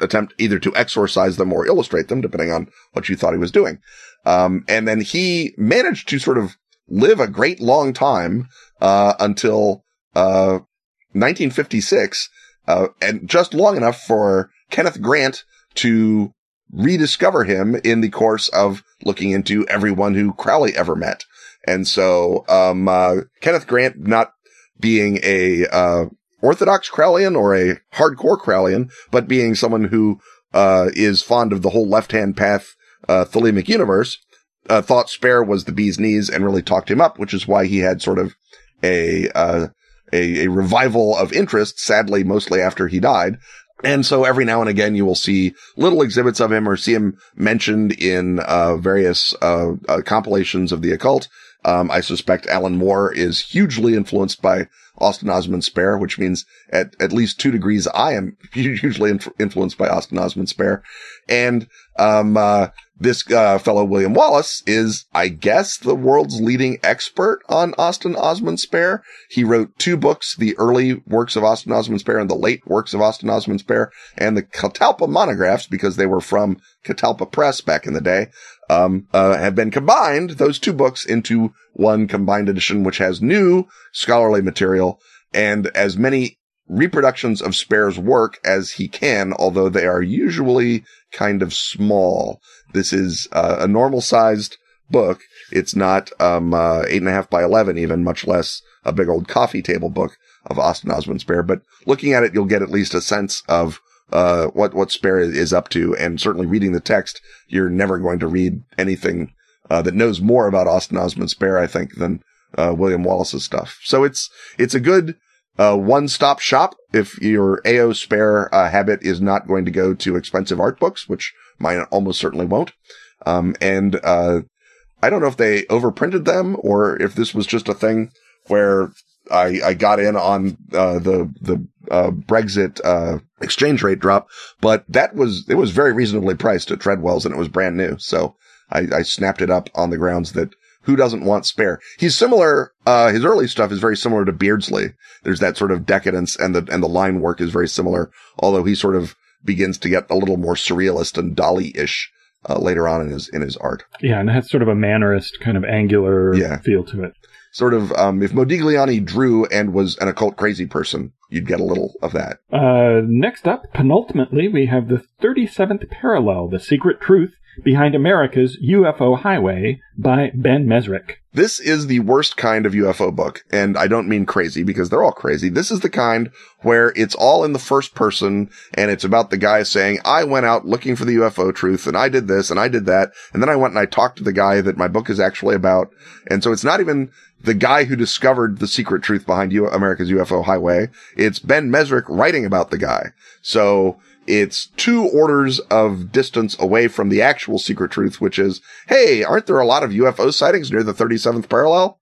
attempt either to exorcise them or illustrate them, depending on what you thought he was doing. Um, and then he managed to sort of live a great long time uh, until uh, 1956 uh, and just long enough for Kenneth Grant to rediscover him in the course of looking into everyone who Crowley ever met. And so, um, uh, Kenneth Grant not being a, uh, orthodox Crowleyan or a hardcore Crowleyan, but being someone who, uh, is fond of the whole left-hand path, uh, Thelemic universe, uh, thought Spare was the bee's knees and really talked him up, which is why he had sort of a, uh, a, a revival of interest, sadly, mostly after he died. And so every now and again you will see little exhibits of him or see him mentioned in uh, various uh, uh, compilations of the occult. Um, I suspect Alan Moore is hugely influenced by Austin Osman Spare, which means at, at least two degrees I am hugely inf- influenced by Austin Osman Spare. And, um, uh, this, uh, fellow William Wallace is, I guess, the world's leading expert on Austin Osman Spare. He wrote two books, the early works of Austin Osman Spare and the late works of Austin Osman Spare and the Catalpa monographs because they were from Catalpa Press back in the day um, uh, have been combined, those two books into one combined edition, which has new scholarly material and as many reproductions of Spare's work as he can, although they are usually kind of small. This is uh, a normal sized book. It's not, um, uh, eight and a half by 11, even much less a big old coffee table book of Austin Osman Spare. But looking at it, you'll get at least a sense of uh, what, what Spare is up to. And certainly reading the text, you're never going to read anything, uh, that knows more about Austin Osman Spare, I think, than, uh, William Wallace's stuff. So it's, it's a good, uh, one-stop shop if your AO Spare, uh, habit is not going to go to expensive art books, which mine almost certainly won't. Um, and, uh, I don't know if they overprinted them or if this was just a thing where I, I got in on uh, the the uh, Brexit uh, exchange rate drop, but that was it was very reasonably priced at Treadwell's and it was brand new. So I, I snapped it up on the grounds that who doesn't want spare? He's similar. Uh, his early stuff is very similar to Beardsley. There's that sort of decadence and the and the line work is very similar, although he sort of begins to get a little more surrealist and Dali-ish uh, later on in his in his art. Yeah, and it has sort of a mannerist kind of angular Yeah. feel to it. Sort of, um, if Modigliani drew and was an occult crazy person, you'd get a little of that. Uh, next up, penultimately, we have the 37th parallel, The Secret Truth Behind America's UFO Highway by Ben Mezrich. This is the worst kind of UFO book, and I don't mean crazy because they're all crazy. This is the kind where it's all in the first person and it's about the guy saying, I went out looking for the UFO truth and I did this and I did that. And then I went and I talked to the guy that my book is actually about. And so it's not even the guy who discovered the secret truth behind U- America's UFO highway. It's Ben Mezrich writing about the guy. So it's two orders of distance away from the actual secret truth, which is, hey, aren't there a lot of UFO sightings near the 37th parallel?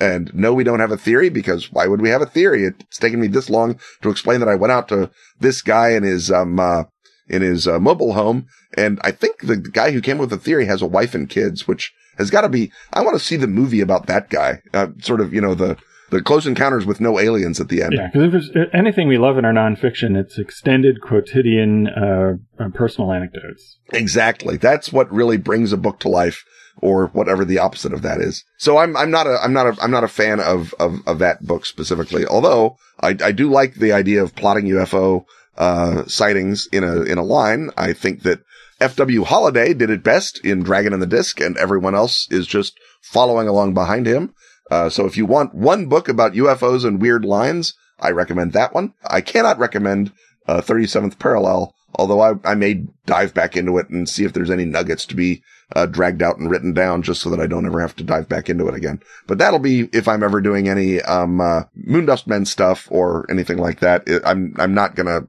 And no, we don't have a theory because why would we have a theory? It's taken me this long to explain that I went out to this guy in his, um, uh, in his uh, mobile home. And I think the guy who came with the theory has a wife and kids, which has got to be, I want to see the movie about that guy. Uh, sort of, you know, the, the close encounters with no aliens at the end. Yeah, because if there's uh, anything we love in our nonfiction, it's extended quotidian uh, uh, personal anecdotes. Exactly. That's what really brings a book to life or whatever the opposite of that is. So I'm, I'm not a, I'm not a, I'm not a fan of, of, of that book specifically, although I, I do like the idea of plotting UFO, uh, sightings in a, in a line. I think that F.W. Holiday did it best in Dragon and the Disc and everyone else is just following along behind him. Uh, so if you want one book about UFOs and weird lines, I recommend that one. I cannot recommend, uh, 37th Parallel, although I, I may dive back into it and see if there's any nuggets to be, uh, dragged out and written down just so that I don't ever have to dive back into it again. But that'll be if I'm ever doing any, um, uh, Moondust Men stuff or anything like that. I'm, I'm not gonna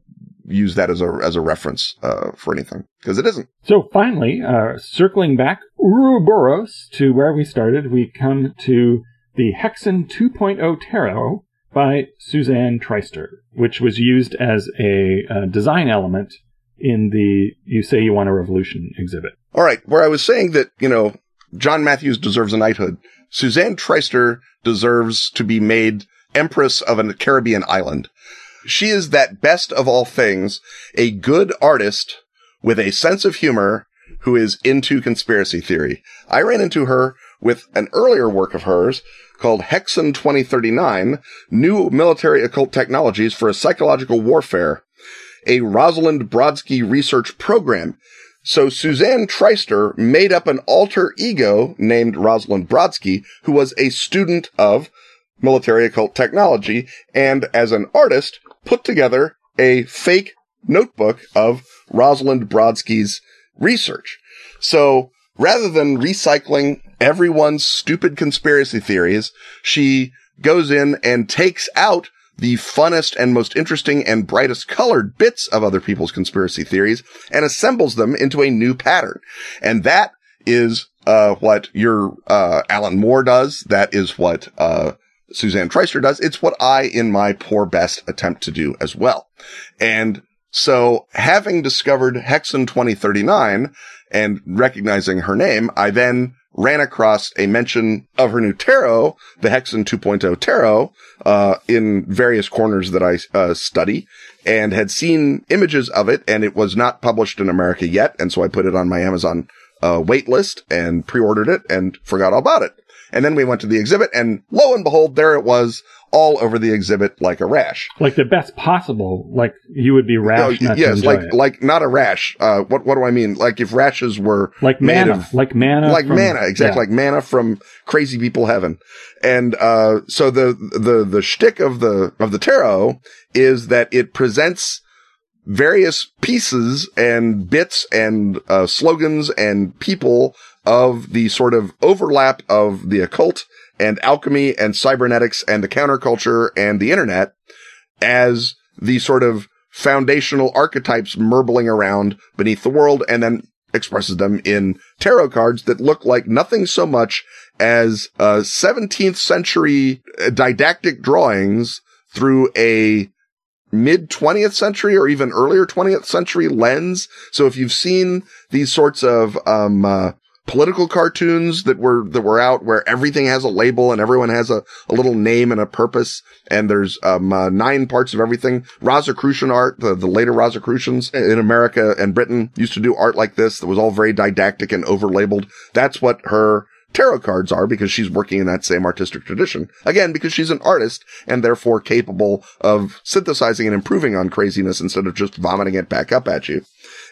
use that as a, as a reference, uh, for anything because it isn't. So finally, uh, circling back Ouroboros to where we started, we come to the Hexen 2.0 Tarot by Suzanne Treister, which was used as a uh, design element in the You Say You Want a Revolution exhibit. All right. Where I was saying that, you know, John Matthews deserves a knighthood. Suzanne Treister deserves to be made empress of a Caribbean island. She is that best of all things, a good artist with a sense of humor who is into conspiracy theory. I ran into her with an earlier work of hers called Hexen 2039, New Military Occult Technologies for a Psychological Warfare, a Rosalind Brodsky research program. So Suzanne Treister made up an alter ego named Rosalind Brodsky, who was a student of military occult technology and as an artist put together a fake notebook of Rosalind Brodsky's research. So rather than recycling everyone's stupid conspiracy theories, she goes in and takes out the funnest and most interesting and brightest colored bits of other people's conspiracy theories and assembles them into a new pattern. And that is, uh, what your, uh, Alan Moore does. That is what, uh, Suzanne Treister does. It's what I, in my poor best, attempt to do as well. And so having discovered Hexen 2039 and recognizing her name, I then ran across a mention of her new tarot, the Hexen 2.0 tarot, uh, in various corners that I uh, study and had seen images of it and it was not published in America yet. And so I put it on my Amazon uh, wait list and pre-ordered it and forgot all about it. And then we went to the exhibit and lo and behold, there it was all over the exhibit like a rash. Like the best possible, like you would be rash. No, not to yes, like it. like not a rash. Uh, what what do I mean? Like if rashes were like mana, of- like mana, like from- manna, exactly yeah. like manna from Crazy People Heaven. And uh, so the the the shtick of the of the tarot is that it presents various pieces and bits and uh, slogans and people of the sort of overlap of the occult and alchemy and cybernetics and the counterculture and the internet as the sort of foundational archetypes murbling around beneath the world and then expresses them in tarot cards that look like nothing so much as uh, 17th century uh, didactic drawings through a mid 20th century or even earlier 20th century lens. So if you've seen these sorts of, um, uh, political cartoons that were, that were out where everything has a label and everyone has a, a little name and a purpose. And there's, um, uh, nine parts of everything. Rosicrucian art, the, the later Rosicrucians in America and Britain used to do art like this that was all very didactic and overlabeled. That's what her tarot cards are because she's working in that same artistic tradition. Again, because she's an artist and therefore capable of synthesizing and improving on craziness instead of just vomiting it back up at you.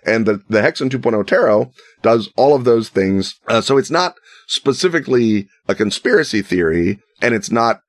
And the, the Hexen 2.0 tarot does all of those things. Uh, so it's not specifically a conspiracy theory and it's not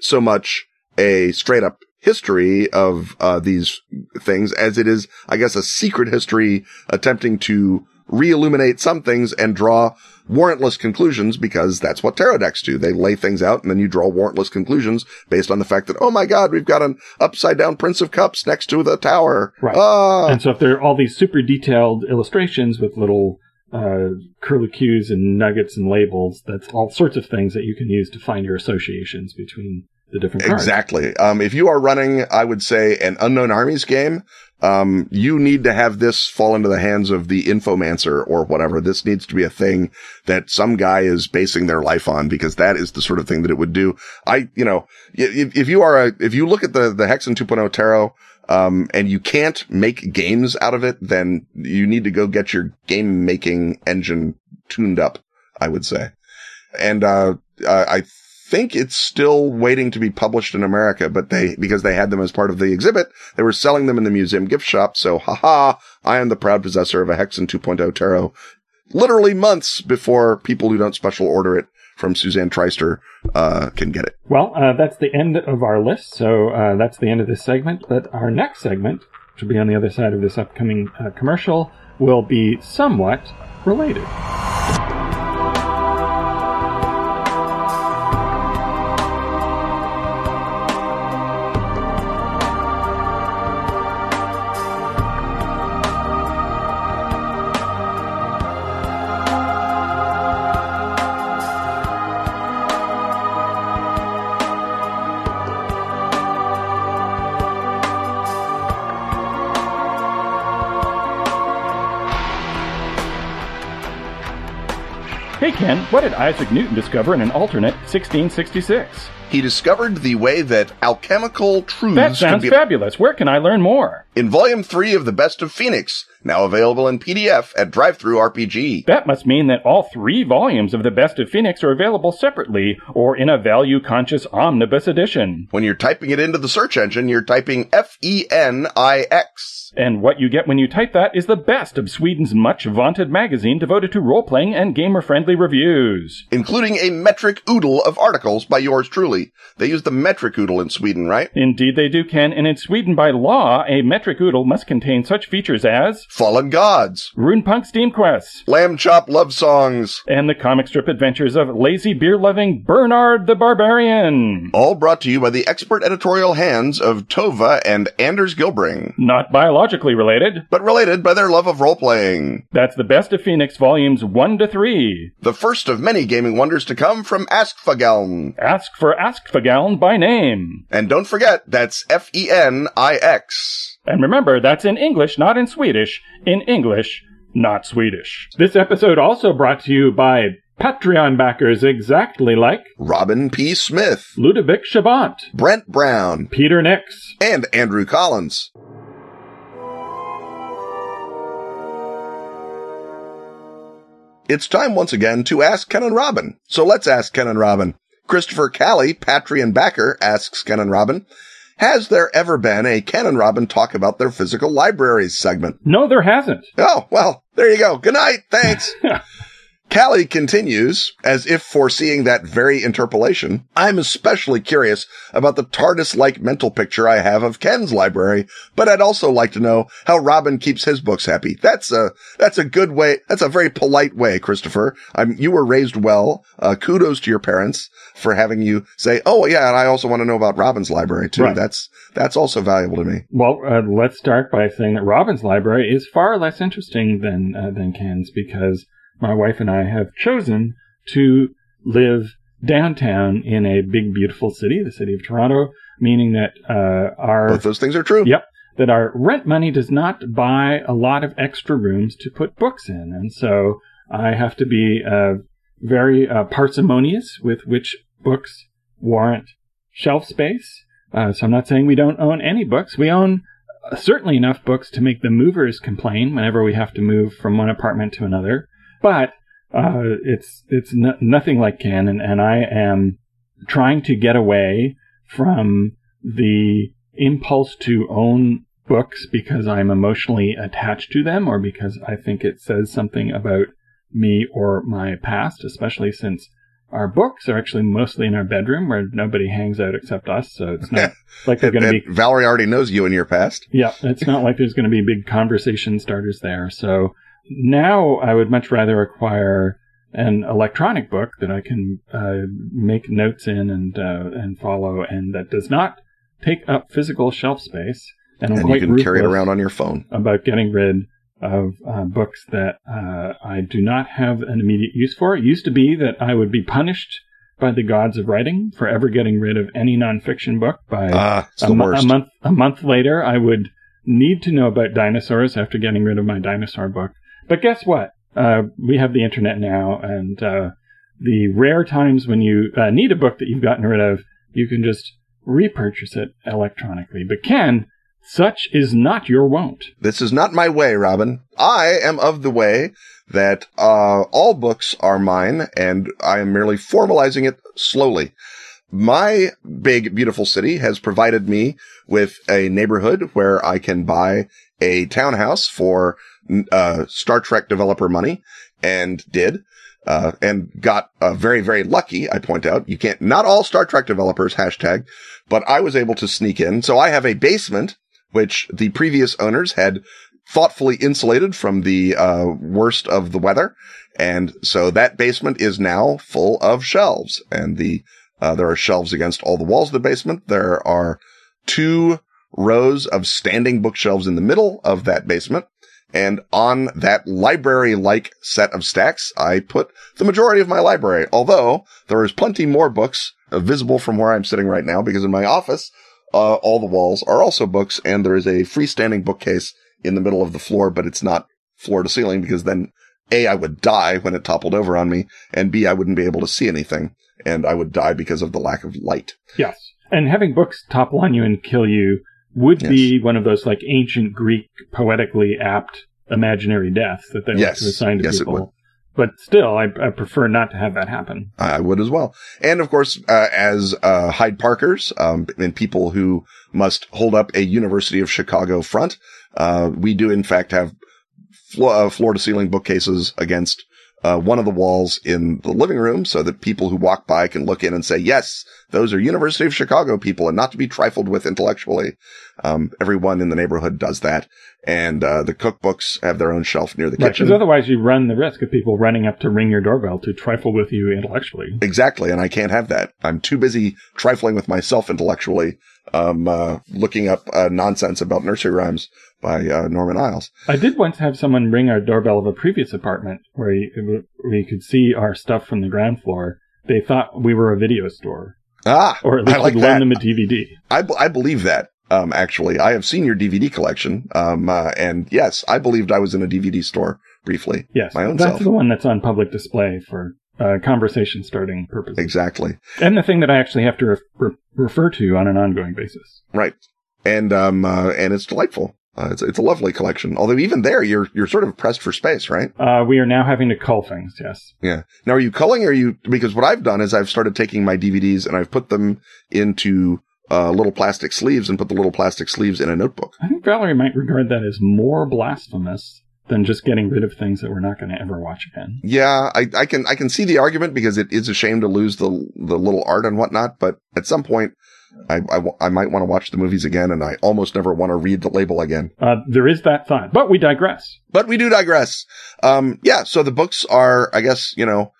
so much a straight up history of uh, these things as it is, I guess, a secret history attempting to re-illuminate some things and draw warrantless conclusions because that's what tarot decks do. They lay things out and then you draw warrantless conclusions based on the fact that, oh my God, we've got an upside down Prince of Cups next to the tower. Right. Ah. And so if there are all these super detailed illustrations with little uh, curlicues and nuggets and labels, that's all sorts of things that you can use to find your associations between the different cards. Exactly. Um, if you are running, I would say an unknown armies game, um, you need to have this fall into the hands of the infomancer or whatever. This needs to be a thing that some guy is basing their life on because that is the sort of thing that it would do. I, you know, if, if you are a, if you look at the, the Hexen 2.0 tarot, um, and you can't make games out of it, then you need to go get your game making engine tuned up, I would say. And, uh, I think it's still waiting to be published in America, but they, because they had them as part of the exhibit, they were selling them in the museum gift shop. So haha, I am the proud possessor of a Hexen 2.0 tarot literally months before people who don't special order it from Suzanne Treister, uh, can get it. Well, uh, that's the end of our list. So uh, that's the end of this segment. But our next segment, which will be on the other side of this upcoming uh, commercial, will be somewhat related. What did Isaac Newton discover in an alternate 1666? He discovered the way that alchemical truths That sounds be fabulous. Where can I learn more? in volume three of the Best of Phoenix, now available in PDF at DriveThruRPG. That must mean that all three volumes of The Best of Phoenix are available separately or in a value conscious omnibus edition. When you're typing it into the search engine, you're typing F E N I X. And what you get when you type that is the best of Sweden's much vaunted magazine devoted to role playing and gamer friendly reviews. including a metric oodle of articles by yours truly. They use the metric oodle in Sweden, right? Indeed, they do, Ken. And in Sweden, by law, a metric oodle must contain such features as Fallen Gods, Runepunk Steam Quests, Lamb Chop Love Songs, and the comic strip adventures of lazy beer loving Bernard the Barbarian. all brought to you by the expert editorial hands of Tova and Anders Gillbring, Not biologically related. but related by their love of role playing. That's the best of Phoenix volumes 1 to 3. The first of many gaming wonders to come from Askfageln. Ask for Askfageln by name. And don't forget, that's F E N I X. And remember, that's in English, not in Swedish. In English, not Swedish. This episode also brought to you by Patreon backers exactly like Robin P. Smith, Ludovic Chabant, Brent Brown, Peter Nix, and Andrew Collins. It's time once again to ask Ken and Robin. So let's ask Ken and Robin. Christopher Callie, Patreon backer, asks Ken and Robin, has there ever been a Ken and Robin talk about their physical libraries segment? No, there hasn't. Oh, well, there you go. Good night. Thanks. Callie continues, as if foreseeing that very interpolation. I'm especially curious about the TARDIS-like mental picture I have of Ken's library, but I'd also like to know how Robin keeps his books happy. That's a, that's a good way. That's a very polite way, Christopher. I'm, you were raised well. Uh, kudos to your parents for having you say, oh yeah, and I also want to know about Robin's library too. Right. That's, that's also valuable to me. Well, uh, let's start by saying that Robin's library is far less interesting than uh, than Ken's because my wife and I have chosen to live downtown in a big, beautiful city, the city of Toronto, meaning that uh, our Both those things are true. Yep. That our rent money does not buy a lot of extra rooms to put books in. And so I have to be uh, very uh, parsimonious with which books warrant shelf space. Uh, so I'm not saying we don't own any books. We own uh, certainly enough books to make the movers complain whenever we have to move from one apartment to another. But uh, it's it's no, nothing like Ken, and, and I am trying to get away from the impulse to own books because I'm emotionally attached to them or because I think it says something about me or my past, especially since our books are actually mostly in our bedroom where nobody hangs out except us. So it's not like they're going to be Valerie already knows you and your past. yeah, it's not like there's going to be big conversation starters there. So now I would much rather acquire an electronic book that I can uh, make notes in and uh, and follow, and that does not take up physical shelf space. And And you can carry it around on your phone. about getting rid of uh, books that uh, I do not have an immediate use for. It used to be that I would be punished by the gods of writing for ever getting rid of any nonfiction book by Ah, a, mo- worst. a month a month later, I would need to know about dinosaurs after getting rid of my dinosaur book. But guess what? Uh, we have the internet now, and uh, the rare times when you uh, need a book that you've gotten rid of, you can just repurchase it electronically. But Ken, such is not your wont. This is not my way, Robin. I am of the way that uh, all books are mine, and I am merely formalizing it slowly. My big, beautiful city has provided me with a neighborhood where I can buy a townhouse for uh, Star Trek developer money, and did. Uh, and got uh, very, very lucky. I point out you can't, not all Star Trek developers hashtag, but I was able to sneak in. So I have a basement, which the previous owners had thoughtfully insulated from the uh, worst of the weather. And so that basement is now full of shelves and the, uh, there are shelves against all the walls of the basement. There are two rows of standing bookshelves in the middle of that basement. And on that library-like set of stacks, I put the majority of my library. Although there is plenty more books visible from where I'm sitting right now because in my office, uh, all the walls are also books and there is a freestanding bookcase in the middle of the floor, but it's not floor to ceiling because then A, I would die when it toppled over on me and B, I wouldn't be able to see anything and I would die because of the lack of light. Yes. And having books topple on you and kill you would be one of those like ancient Greek poetically apt imaginary deaths that they Yes. to assign to Yes, it people. would. But still, I, I prefer not to have that happen. I would as well. And of course, uh, as uh, Hyde Parkers um, and people who must hold up a University of Chicago front, uh, we do in fact have flo- uh, floor to ceiling bookcases against uh, one of the walls in the living room so that people who walk by can look in and say, yes, Those are University of Chicago people and not to be trifled with intellectually. Um, everyone in the neighborhood does that. And, uh, the cookbooks have their own shelf near the Right, kitchen. because otherwise you run the risk of people running up to ring your doorbell to trifle with you intellectually. Exactly, and I can't have that. I'm too busy trifling with myself intellectually, um, uh, looking up uh, nonsense about nursery rhymes by uh, Norman Iles. I did once have someone ring our doorbell of a previous apartment where you, where you could see our stuff from the ground floor. They thought we were a video store, Ah, or at least I like loan them a DVD. I, b- I believe that. Um, actually, I have seen your DVD collection. Um, uh, and yes, I believed I was in a DVD store briefly. Yes, My own that's self. the one that's on public display for uh, conversation starting purposes, Exactly. and the thing that I actually have to re- re- refer to on an ongoing basis. Right. And, um, uh, and it's delightful. Uh, it's, it's a lovely collection. Although even there, you're, you're sort of pressed for space, right? Uh, we are now having to cull things. Yes. Yeah. Now, are you culling or are you, because what I've done is I've started taking my DVDs and I've put them into, uh, little plastic sleeves and put the little plastic sleeves in a notebook. I think Valerie might regard that as more blasphemous than just getting rid of things that we're not going to ever watch again. Yeah, I, I can, I can see the argument because it is a shame to lose the, the little art and whatnot, but at some point, I I might want to watch the movies again and I almost never want to read the label again. Uh, there is that thought, but we digress. But we do digress. Um, yeah, so the books are, I guess, you know,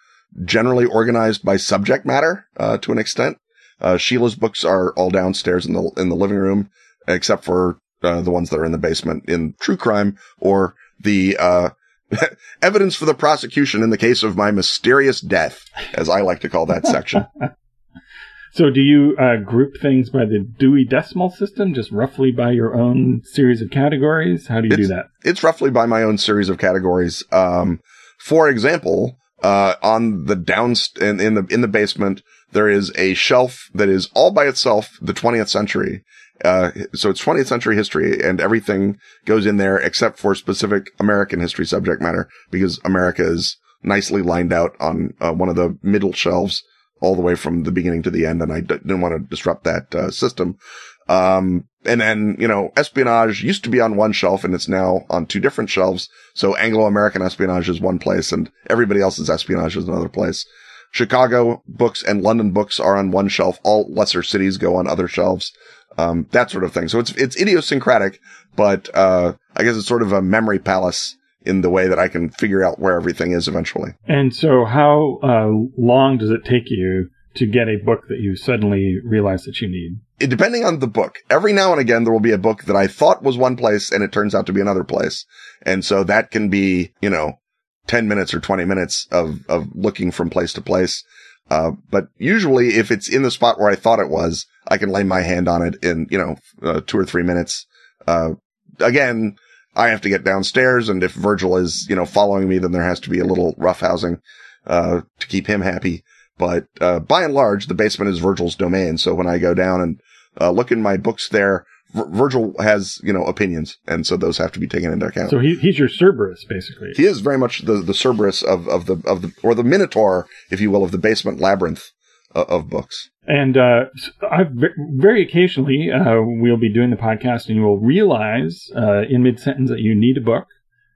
generally organized by subject matter, uh, to an extent. Uh, Sheila's books are all downstairs in the, in the living room, except for, uh, the ones that are in the basement in true crime or the, uh, evidence for the prosecution in the case of my mysterious death, as I like to call that section. So, do you uh, group things by the Dewey Decimal System, just roughly by your own series of categories? How do you do that? it's roughly by my own series of categories. Um, for example, uh, on the downst in, in the in the basement, there is a shelf that is all by itself the 20th century. Uh, so it's 20th century history and everything goes in there except for specific American history subject matter because America is nicely lined out on uh, one of the middle shelves all the way from the beginning to the end. And I d- didn't want to disrupt that uh, system. Um, and then, you know, espionage used to be on one shelf and it's now on two different shelves. So Anglo-American espionage is one place and everybody else's espionage is another place. Chicago books and London books are on one shelf. All lesser cities go on other shelves. Um, that sort of thing. So it's, it's idiosyncratic, but, uh, I guess it's sort of a memory palace in the way that I can figure out where everything is eventually. And so, how uh, long does it take you to get a book that you suddenly realize that you need? it, depending on the book, every now and again there will be a book that I thought was one place and it turns out to be another place. And so that can be, you know, 10 minutes or 20 minutes of, of looking from place to place. Uh, but usually if it's in the spot where I thought it was, I can lay my hand on it in, you know, uh, two or three minutes. Uh, again, I have to get downstairs and if Virgil is, you know, following me, then there has to be a little roughhousing, uh, to keep him happy. But, uh, by and large, the basement is Virgil's domain. So when I go down and, uh, look in my books there, Vir- Virgil has, you know, opinions. And so those have to be taken into account. So he, he's your Cerberus, basically. he is very much the, the Cerberus of, of the, of the, or the Minotaur, if you will, of the basement labyrinth of books. And uh, very occasionally uh, we'll be doing the podcast, and you will realize uh, in mid sentence that you need a book,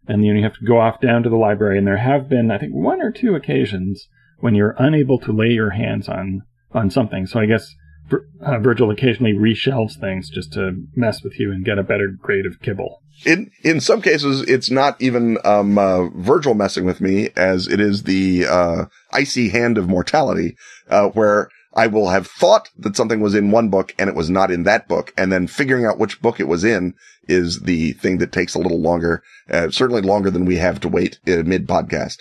and then you have to go off down to the library. And there have been, I think, one or two occasions when you're unable to lay your hands on on something. So I guess uh, Virgil occasionally reshelves things just to mess with you and get a better grade of kibble. In, in some cases, it's not even, um, uh, Virgil messing with me as it is the, uh, icy hand of mortality, uh, where I will have thought that something was in one book and it was not in that book. And then figuring out which book it was in is the thing that takes a little longer, uh, certainly longer than we have to wait uh, mid podcast.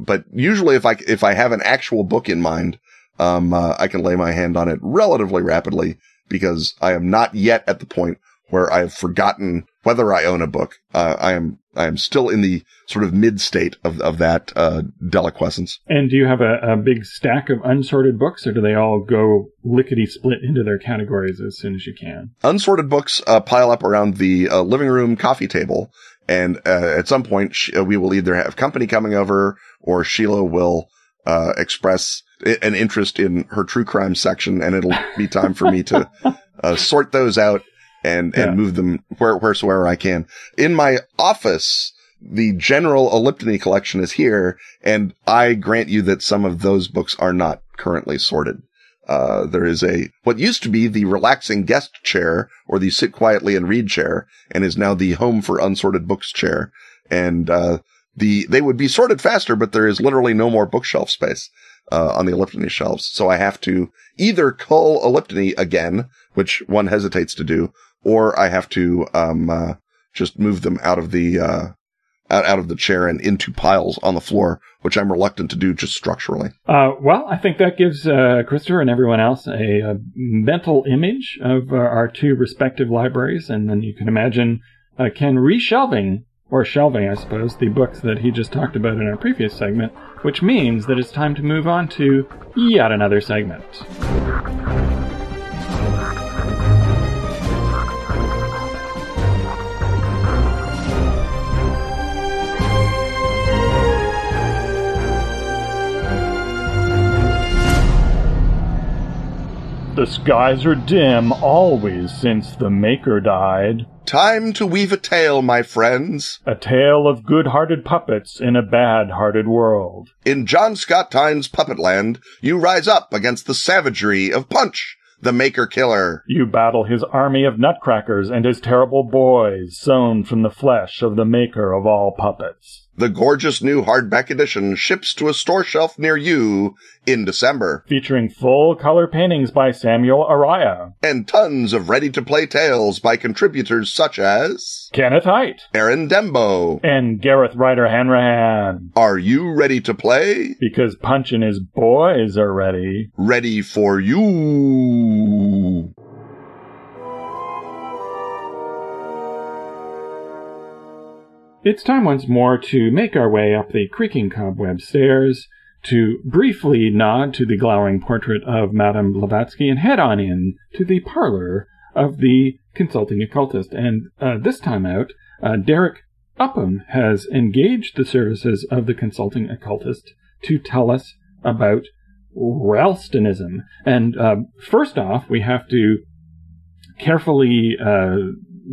But usually if I, if I have an actual book in mind, um, uh, I can lay my hand on it relatively rapidly because I am not yet at the point where I have forgotten whether I own a book. Uh, I am, I am still in the sort of mid state of, of that, uh, deliquescence. And do you have a, a big stack of unsorted books, or do they all go lickety split into their categories as soon as you can? Unsorted books, uh, pile up around the uh, living room coffee table. And, uh, at some point sh- uh, we will either have company coming over or Sheila will, uh, express an interest in her true crime section and it'll be time for me to, uh, sort those out and, Yeah. and move them where, wheresoever I can. In my office, the general Elliptony collection is here, and I grant you that some of those books are not currently sorted. Uh, there is a, what used to be the relaxing guest chair or the sit quietly and read chair and is now the home for unsorted books chair. And, uh, the, they would be sorted faster, but there is literally no more bookshelf space, uh, on the Elliptony shelves. So I have to either cull Elliptony again, which one hesitates to do, or I have to, um, uh, just move them out of the, uh, out, out of the chair and into piles on the floor, which I'm reluctant to do just structurally. Uh, well, I think that gives uh, Christopher and everyone else a, a mental image of uh, our two respective libraries, and then you can imagine uh, Ken reshelving or shelving, I suppose, the books that he just talked about in our previous segment, which means that it's time to move on to yet another segment. The skies are dim always since the Maker died. Time to weave a tale, my friends. A tale of good hearted puppets in a bad hearted world. In John Scott Tynes' Puppetland, you rise up against the savagery of Punch, the Maker Killer. You battle his army of nutcrackers and his terrible boys, sewn from the flesh of the maker of all puppets. The gorgeous new hardback edition ships to a store shelf near you in December. Featuring full color paintings by Samuel Araya. And tons of ready to play tales by contributors such as Kenneth Hite. Aaron Dembo. And Gareth Ryder Hanrahan. Are you ready to play? Because Punch and his boys are ready. Ready for you. It's time once more to make our way up the creaking cobweb stairs, to briefly nod to the glowering portrait of Madame Blavatsky and head on in to the parlor of the consulting occultist. And uh, this time out, uh, Derek Upham has engaged the services of the consulting occultist to tell us about Ralstonism. And uh, first off, we have to carefully uh,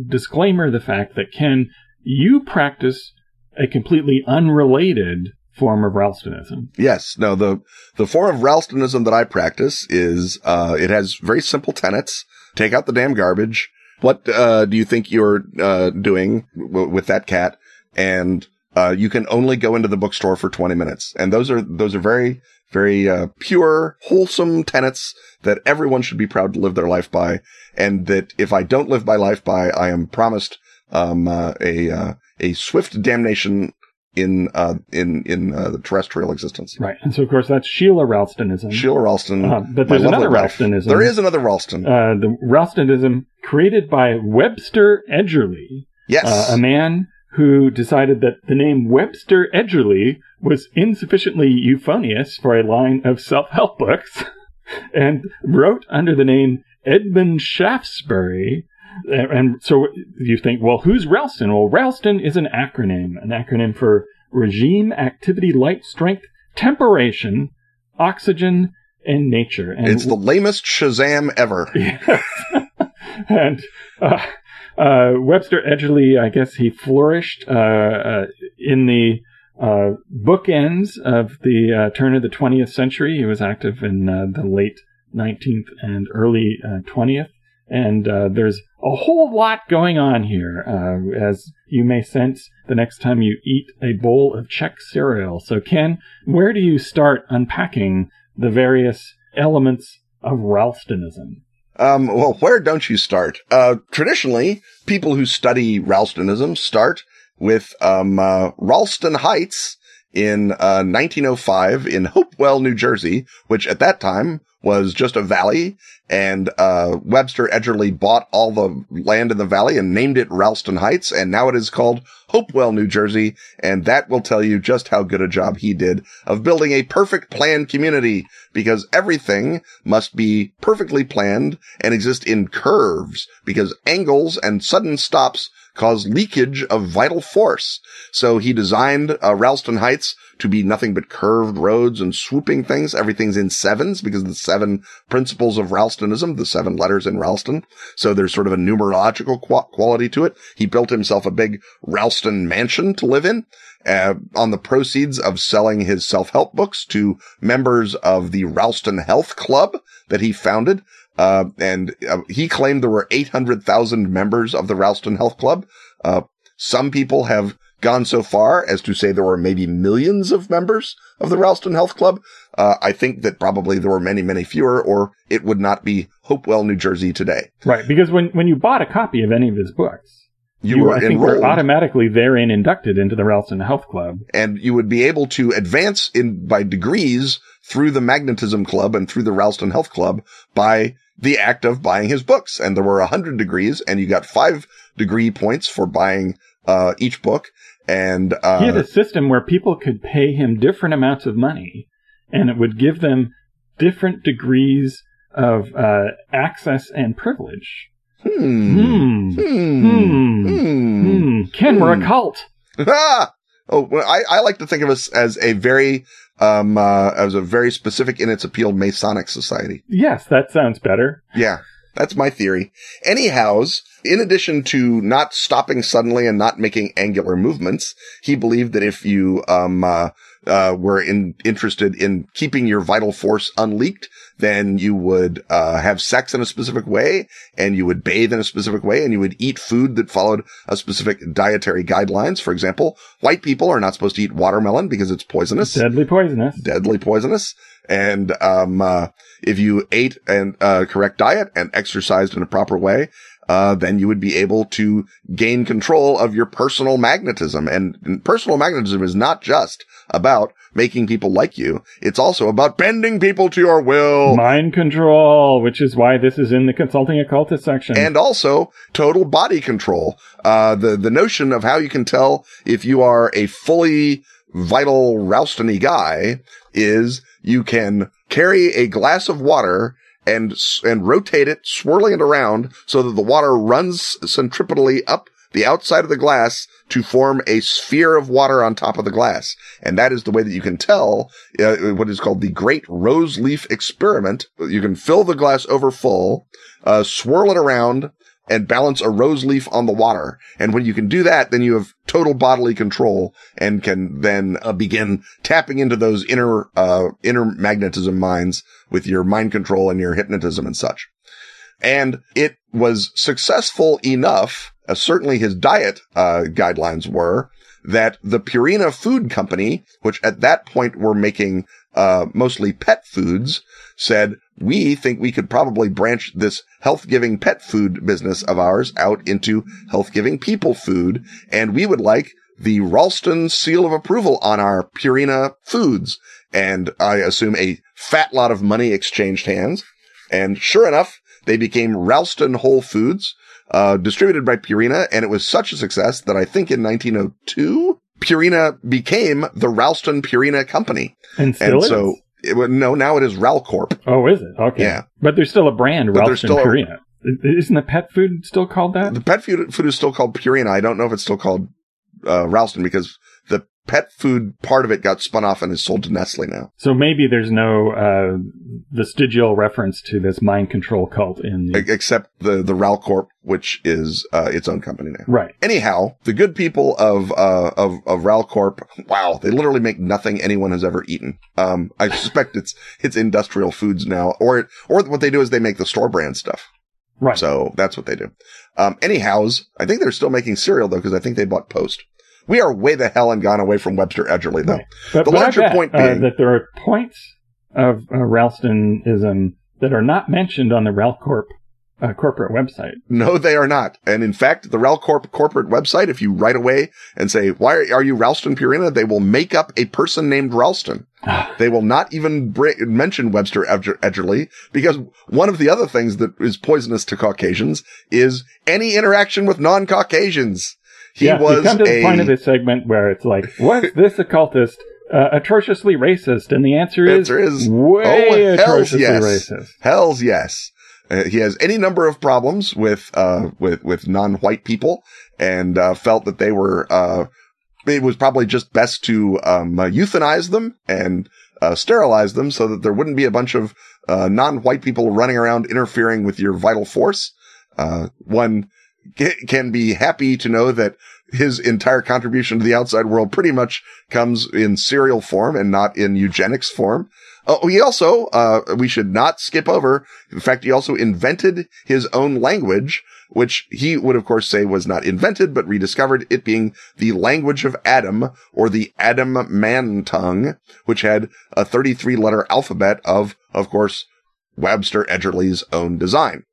disclaimer the fact that Ken you practice a completely unrelated form of Ralstonism. Yes. No, the, the form of Ralstonism that I practice is, uh, it has very simple tenets. Take out the damn garbage. What, uh, do you think you're, uh, doing w- with that cat? And, uh, you can only go into the bookstore for 20 minutes. And those are, those are very, very, uh, pure, wholesome tenets that everyone should be proud to live their life by. And that if I don't live my life by, I am promised um, uh, a uh, a swift damnation in uh, in in uh, the terrestrial existence. Right, and so of course that's Sheila Ralstonism. Sheila Ralston. Uh, but there's another Ralstonism. There is another Ralston. Uh, the Ralstonism created by Webster Edgerly. Yes, uh, a man who decided that the name Webster Edgerly was insufficiently euphonious for a line of self-help books, and wrote under the name Edmund Shaftesbury and so you think, well, who's Ralston? Well, Ralston is an acronym, an acronym for Regime, Activity, Light, Strength, Temperation, Oxygen, and Nature. And it's the lamest Shazam ever. Yes. and uh, uh, Webster Edgerly, I guess he flourished uh, uh in the uh, bookends of the uh, turn of the 20th century. He was active in the late 19th and early 20th. And uh, there's a whole lot going on here, uh, as you may sense the next time you eat a bowl of Chex cereal. So, Ken, where do you start unpacking the various elements of Ralstonism? Um, well, where don't you start? Uh, traditionally, people who study Ralstonism start with um, uh, Ralston Heights in uh, 1905 in Hopewell, New Jersey, which at that time was just a valley and uh, Webster Edgerly bought all the land in the valley and named it Ralston Heights, and now it is called Hopewell, New Jersey, and that will tell you just how good a job he did of building a perfect planned community, because everything must be perfectly planned and exist in curves, because angles and sudden stops cause leakage of vital force. So he designed uh, Ralston Heights to be nothing but curved roads and swooping things. Everything's in sevens because the seven principles of Ralstonism, the seven letters in Ralston. So there's sort of a numerological qu- quality to it. He built himself a big Ralston mansion to live in. Uh, on the proceeds of selling his self-help books to members of the Ralston Health Club that he founded. Uh, and uh, he claimed there were 800,000 members of the Ralston Health Club. Uh, some people have gone so far as to say there were maybe millions of members of the Ralston Health Club. Uh, I think that probably there were many, many fewer, or it would not be Hopewell, New Jersey today. Right, because when, when you bought a copy of any of his books, You, were I think enrolled. were automatically therein inducted into the Ralston Health Club. and you would be able to advance in by degrees through the magnetism club and through the Ralston Health Club by the act of buying his books. And there were a hundred degrees and you got five degree points for buying, uh, each book. And, uh, he had a system where people could pay him different amounts of money, and it would give them different degrees of uh, access and privilege. hmm, Hmm. hmm, Hmm. hmm. Hmm. Ken, we're a Hmm. cult. Ah! Oh, well, I, I like to think of us as a very, um, uh, as a very specific in its appeal Masonic society. Yes, that sounds better. Yeah, that's my theory. Anyhows, in addition to not stopping suddenly and not making angular movements, he believed that if you, um, uh, uh, were in, interested in keeping your vital force unleaked, then you would, uh, have sex in a specific way and you would bathe in a specific way and you would eat food that followed a specific dietary guidelines. For example, white people are not supposed to eat watermelon because it's poisonous Deadly poisonous. deadly poisonous. And, um, uh, if you ate an, uh, correct diet and exercised in a proper way, uh, then you would be able to gain control of your personal magnetism. And, and personal magnetism is not just about making people like you. It's also about bending people to your will. Mind control, which is why this is in the consulting occultist section. and also total body control. Uh, the, the notion of how you can tell if you are a fully vital Ralstony guy is you can carry a glass of water and, and rotate it, swirling it around so that the water runs centripetally up the outside of the glass to form a sphere of water on top of the glass. And that is the way that you can tell uh, what is called the Great Rose Leaf Experiment. You can fill the glass over full, uh, swirl it around, and balance a rose leaf on the water. And when you can do that, then you have total bodily control and can then uh, begin tapping into those inner, uh, inner magnetism minds with your mind control and your hypnotism and such. And it was successful enough, uh, certainly his diet, uh, guidelines were that the Purina Food Company, which at that point were making, uh, mostly pet foods, said, we think we could probably branch this health giving pet food business of ours out into health giving people food. And we would like the Ralston seal of approval on our Purina foods. And I assume a fat lot of money exchanged hands. And sure enough, they became Ralston Whole Foods, uh, distributed by Purina. And it was such a success that I think in 1902, Purina became the Ralston Purina Company. and and so, it, no, now it is Ralcorp. oh, is it? Okay. Yeah. But there's still a brand, But Ralston still a- Purina. I- Isn't the pet food still called that? The pet food, food is still called Purina. I don't know if it's still called uh, Ralston because pet food part of it got spun off and is sold to Nestle now. So maybe there's no uh, vestigial reference to this mind control cult in the except the the Ralcorp, which is uh, its own company now. right. Anyhow, the good people of uh, of of Ralcorp, wow, they literally make nothing anyone has ever eaten. Um, I suspect it's it's industrial foods now, or or what they do is they make the store brand stuff. Right. So that's what they do. Um, anyhows, I think they're still making cereal though, because I think they bought Post. We are way the hell and gone away from Webster Edgerly though. Right. But, The but larger bet, point uh, being- that there are points of uh, Ralstonism that are not mentioned on the Ralcorp uh, corporate website. No, they are not. And in fact, the Ralcorp corporate website, if you write away and say, why are, are you Ralston Purina? They will make up a person named Ralston. They will not even br- mention Webster Edger- Edgerly because one of the other things that is poisonous to Caucasians is any interaction with non-Caucasians. He yeah, was you come to the a, point of this segment where it's like, was this occultist uh, atrociously racist? And the answer is, Answer is, way oh, atrociously yes. racist. Hells yes. Uh, he has any number of problems with, uh, with, with non-white people and, uh, felt that they were, uh, it was probably just best to, um, uh, euthanize them and, uh, sterilize them so that there wouldn't be a bunch of, uh, non-white people running around interfering with your vital force. Uh, one can be happy to know that his entire contribution to the outside world pretty much comes in cereal form and not in eugenics form. Oh, he also, uh, we should not skip over. In fact, he also invented his own language, which he would of course say was not invented, but rediscovered it being the language of Adam or the Adam man tongue, which had a 33 letter alphabet of, of course, Webster Edgerly's own design.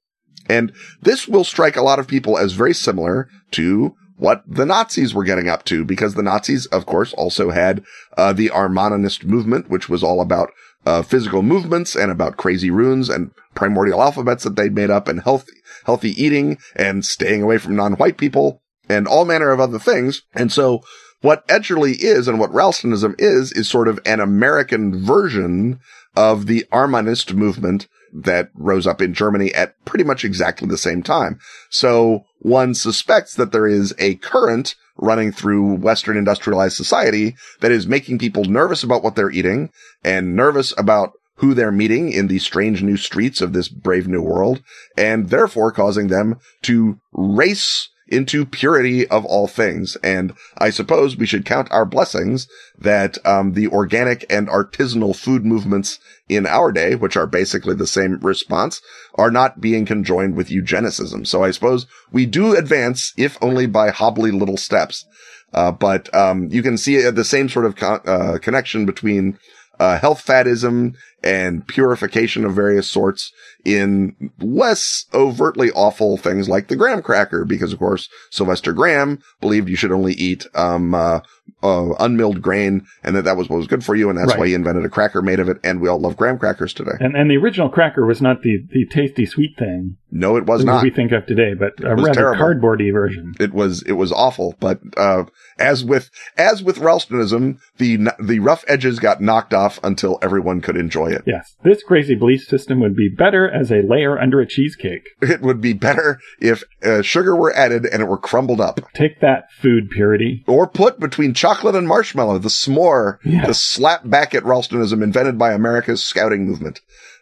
And this will strike a lot of people as very similar to what the Nazis were getting up to, because the Nazis, of course, also had uh, the Armaninist movement, which was all about uh, physical movements and about crazy runes and primordial alphabets that they'd made up and healthy, healthy eating and staying away from non-white people and all manner of other things. And so what Edgerly is and what Ralstonism is, is sort of an American version of the Armanist movement that rose up in Germany at pretty much exactly the same time. So one suspects that there is a current running through Western industrialized society that is making people nervous about what they're eating and nervous about who they're meeting in the strange new streets of this brave new world and therefore causing them to race into purity of all things. And I suppose we should count our blessings that um, the organic and artisanal food movements in our day, which are basically the same response, are not being conjoined with eugenicism. So I suppose we do advance, if only by hobbly little steps. Uh, but um, you can see the same sort of uh, connection between uh, health faddism and purification of various sorts in less overtly awful things like the graham cracker, because of course Sylvester Graham believed you should only eat um, uh, uh, unmilled grain, and that that was what was good for you, and that's right. why he invented a cracker made of it. And we all love graham crackers today. And, and the original cracker was not the the tasty sweet thing. No, it was not. We think of today, but a rather terrible. cardboardy version. It was it was awful. But uh, as with as with Ralstonism, the the rough edges got knocked off until everyone could enjoy Yes, this crazy belief system would be better as a layer under a cheesecake. It would be better if uh, sugar were added and it were crumbled up. Take that, food purity. Or put between chocolate and marshmallow, the s'more, the slap back at Ralstonism invented by America's scouting movement.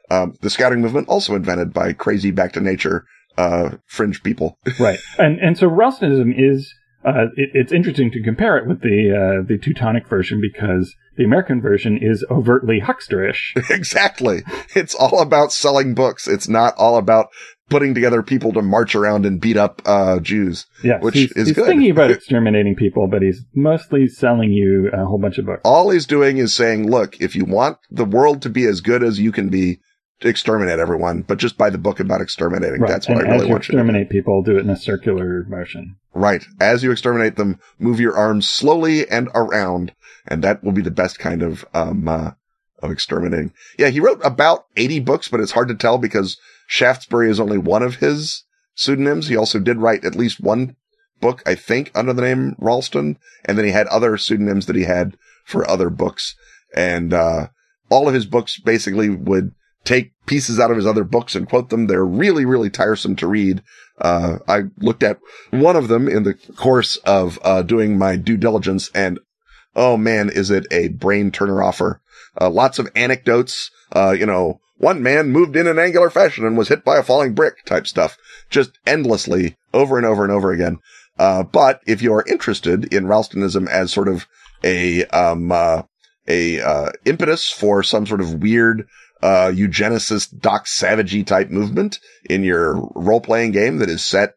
Um, the scouting movement also invented by crazy back to nature uh, fringe people. right, and and so Ralstonism is uh, it, it's interesting to compare it with the uh, the Teutonic version because the American version is overtly hucksterish. exactly. It's all about selling books. It's not all about putting together people to march around and beat up uh, Jews. Yeah, which he's, is he's good. thinking about exterminating people, but he's mostly selling you a whole bunch of books. All he's doing is saying, "Look, if you want the world to be as good as you can be, exterminate everyone, but just buy the book about exterminating. Right. That's what and I really want you to exterminate people, do it in a circular motion. Right. As you exterminate them, move your arms slowly and around, and that will be the best kind of um uh, of exterminating. Yeah, he wrote about 80 books, but it's hard to tell because Shaftesbury is only one of his pseudonyms. He also did write at least one book, I think, under the name Ralston, and then he had other pseudonyms that he had for other books. And uh all of his books basically would take pieces out of his other books and quote them. They're really, really tiresome to read. Uh, I looked at one of them in the course of, uh, doing my due diligence and oh man, is it a brain turner offer. Uh, lots of anecdotes, uh, you know, one man moved in an angular fashion and was hit by a falling brick type stuff, just endlessly over and over and over again. Uh, but if you are interested in Ralstonism as sort of a, um, uh, a, uh, impetus for some sort of weird, uh, eugenicist Doc Savagey type movement in your role playing game that is set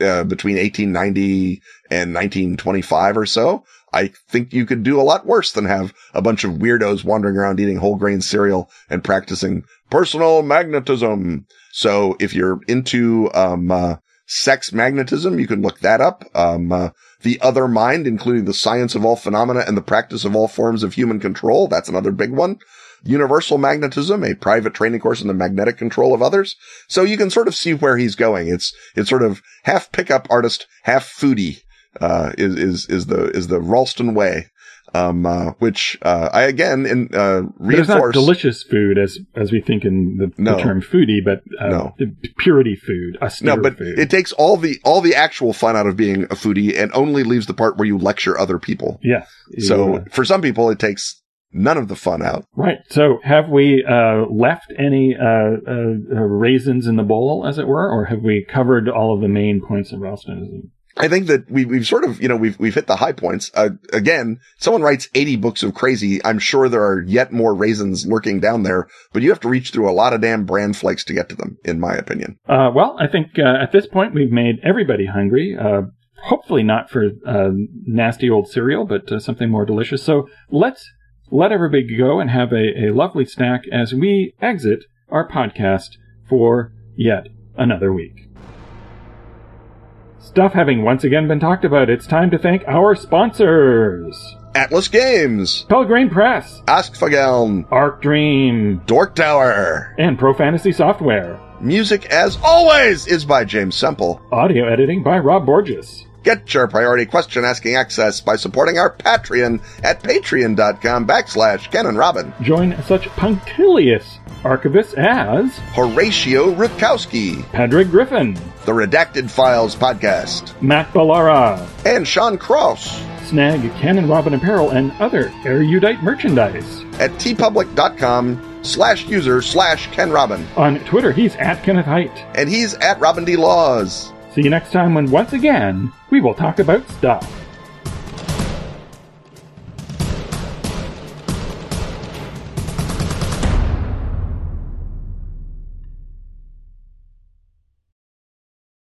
uh, between 1890 and 1925 or so. I think you could do a lot worse than have a bunch of weirdos wandering around eating whole grain cereal and practicing personal magnetism. So if you're into, um, uh, sex magnetism, you can look that up. Um, uh, the other mind, including the science of all phenomena and the practice of all forms of human control. That's another big one. Universal Magnetism, a private training course in the magnetic control of others. So you can sort of see where he's going. It's, it's sort of half pickup artist, half foodie, uh, is, is, is the, is the Ralston way. Um, uh, which, uh, I again, in, uh, But it's not delicious food as as we think in the, No. the term foodie, but uh, No. purity food, austere No, but food. it takes all the, all the actual fun out of being a foodie and only leaves the part where you lecture other people. yes. So You- for some people, it takes none of the fun out. right. So have we uh, left any uh, uh, uh, raisins in the bowl, as it were, or have we covered all of the main points of Ralstonism? I think that we, we've sort of, you know, we've, we've hit the high points. Uh, again, someone writes 80 books of crazy. I'm sure there are yet more raisins lurking down there, but you have to reach through a lot of damn bran flakes to get to them, in my opinion. Uh, well, I think uh, at this point we've made everybody hungry. Uh, hopefully not for uh, nasty old cereal, but uh, something more delicious. So let's let everybody go and have a, a lovely snack as we exit our podcast for yet another week. Stuff having once again been talked about, it's time to thank our sponsors. Atlas Games, Pelgrane Press, Askfageln, Arc Dream, Dork Tower. and Pro Fantasy Software. Music, as always, is by James Semple. Audio editing by Rob Borges. Get your priority question asking access by supporting our Patreon at patreon.com backslash Ken and Robin. Join such punctilious archivists as Horatio Rutkowski, Padraig Griffin, the Redacted Files podcast, Matt Ballara, and Sean Cross Snag Ken and Robin Apparel, and other erudite merchandise. at teepublic.com slash user slash Ken Robin. On Twitter, he's at Kenneth Hite. And he's at Robin D. Laws. See you next time when once again we will talk about stuff.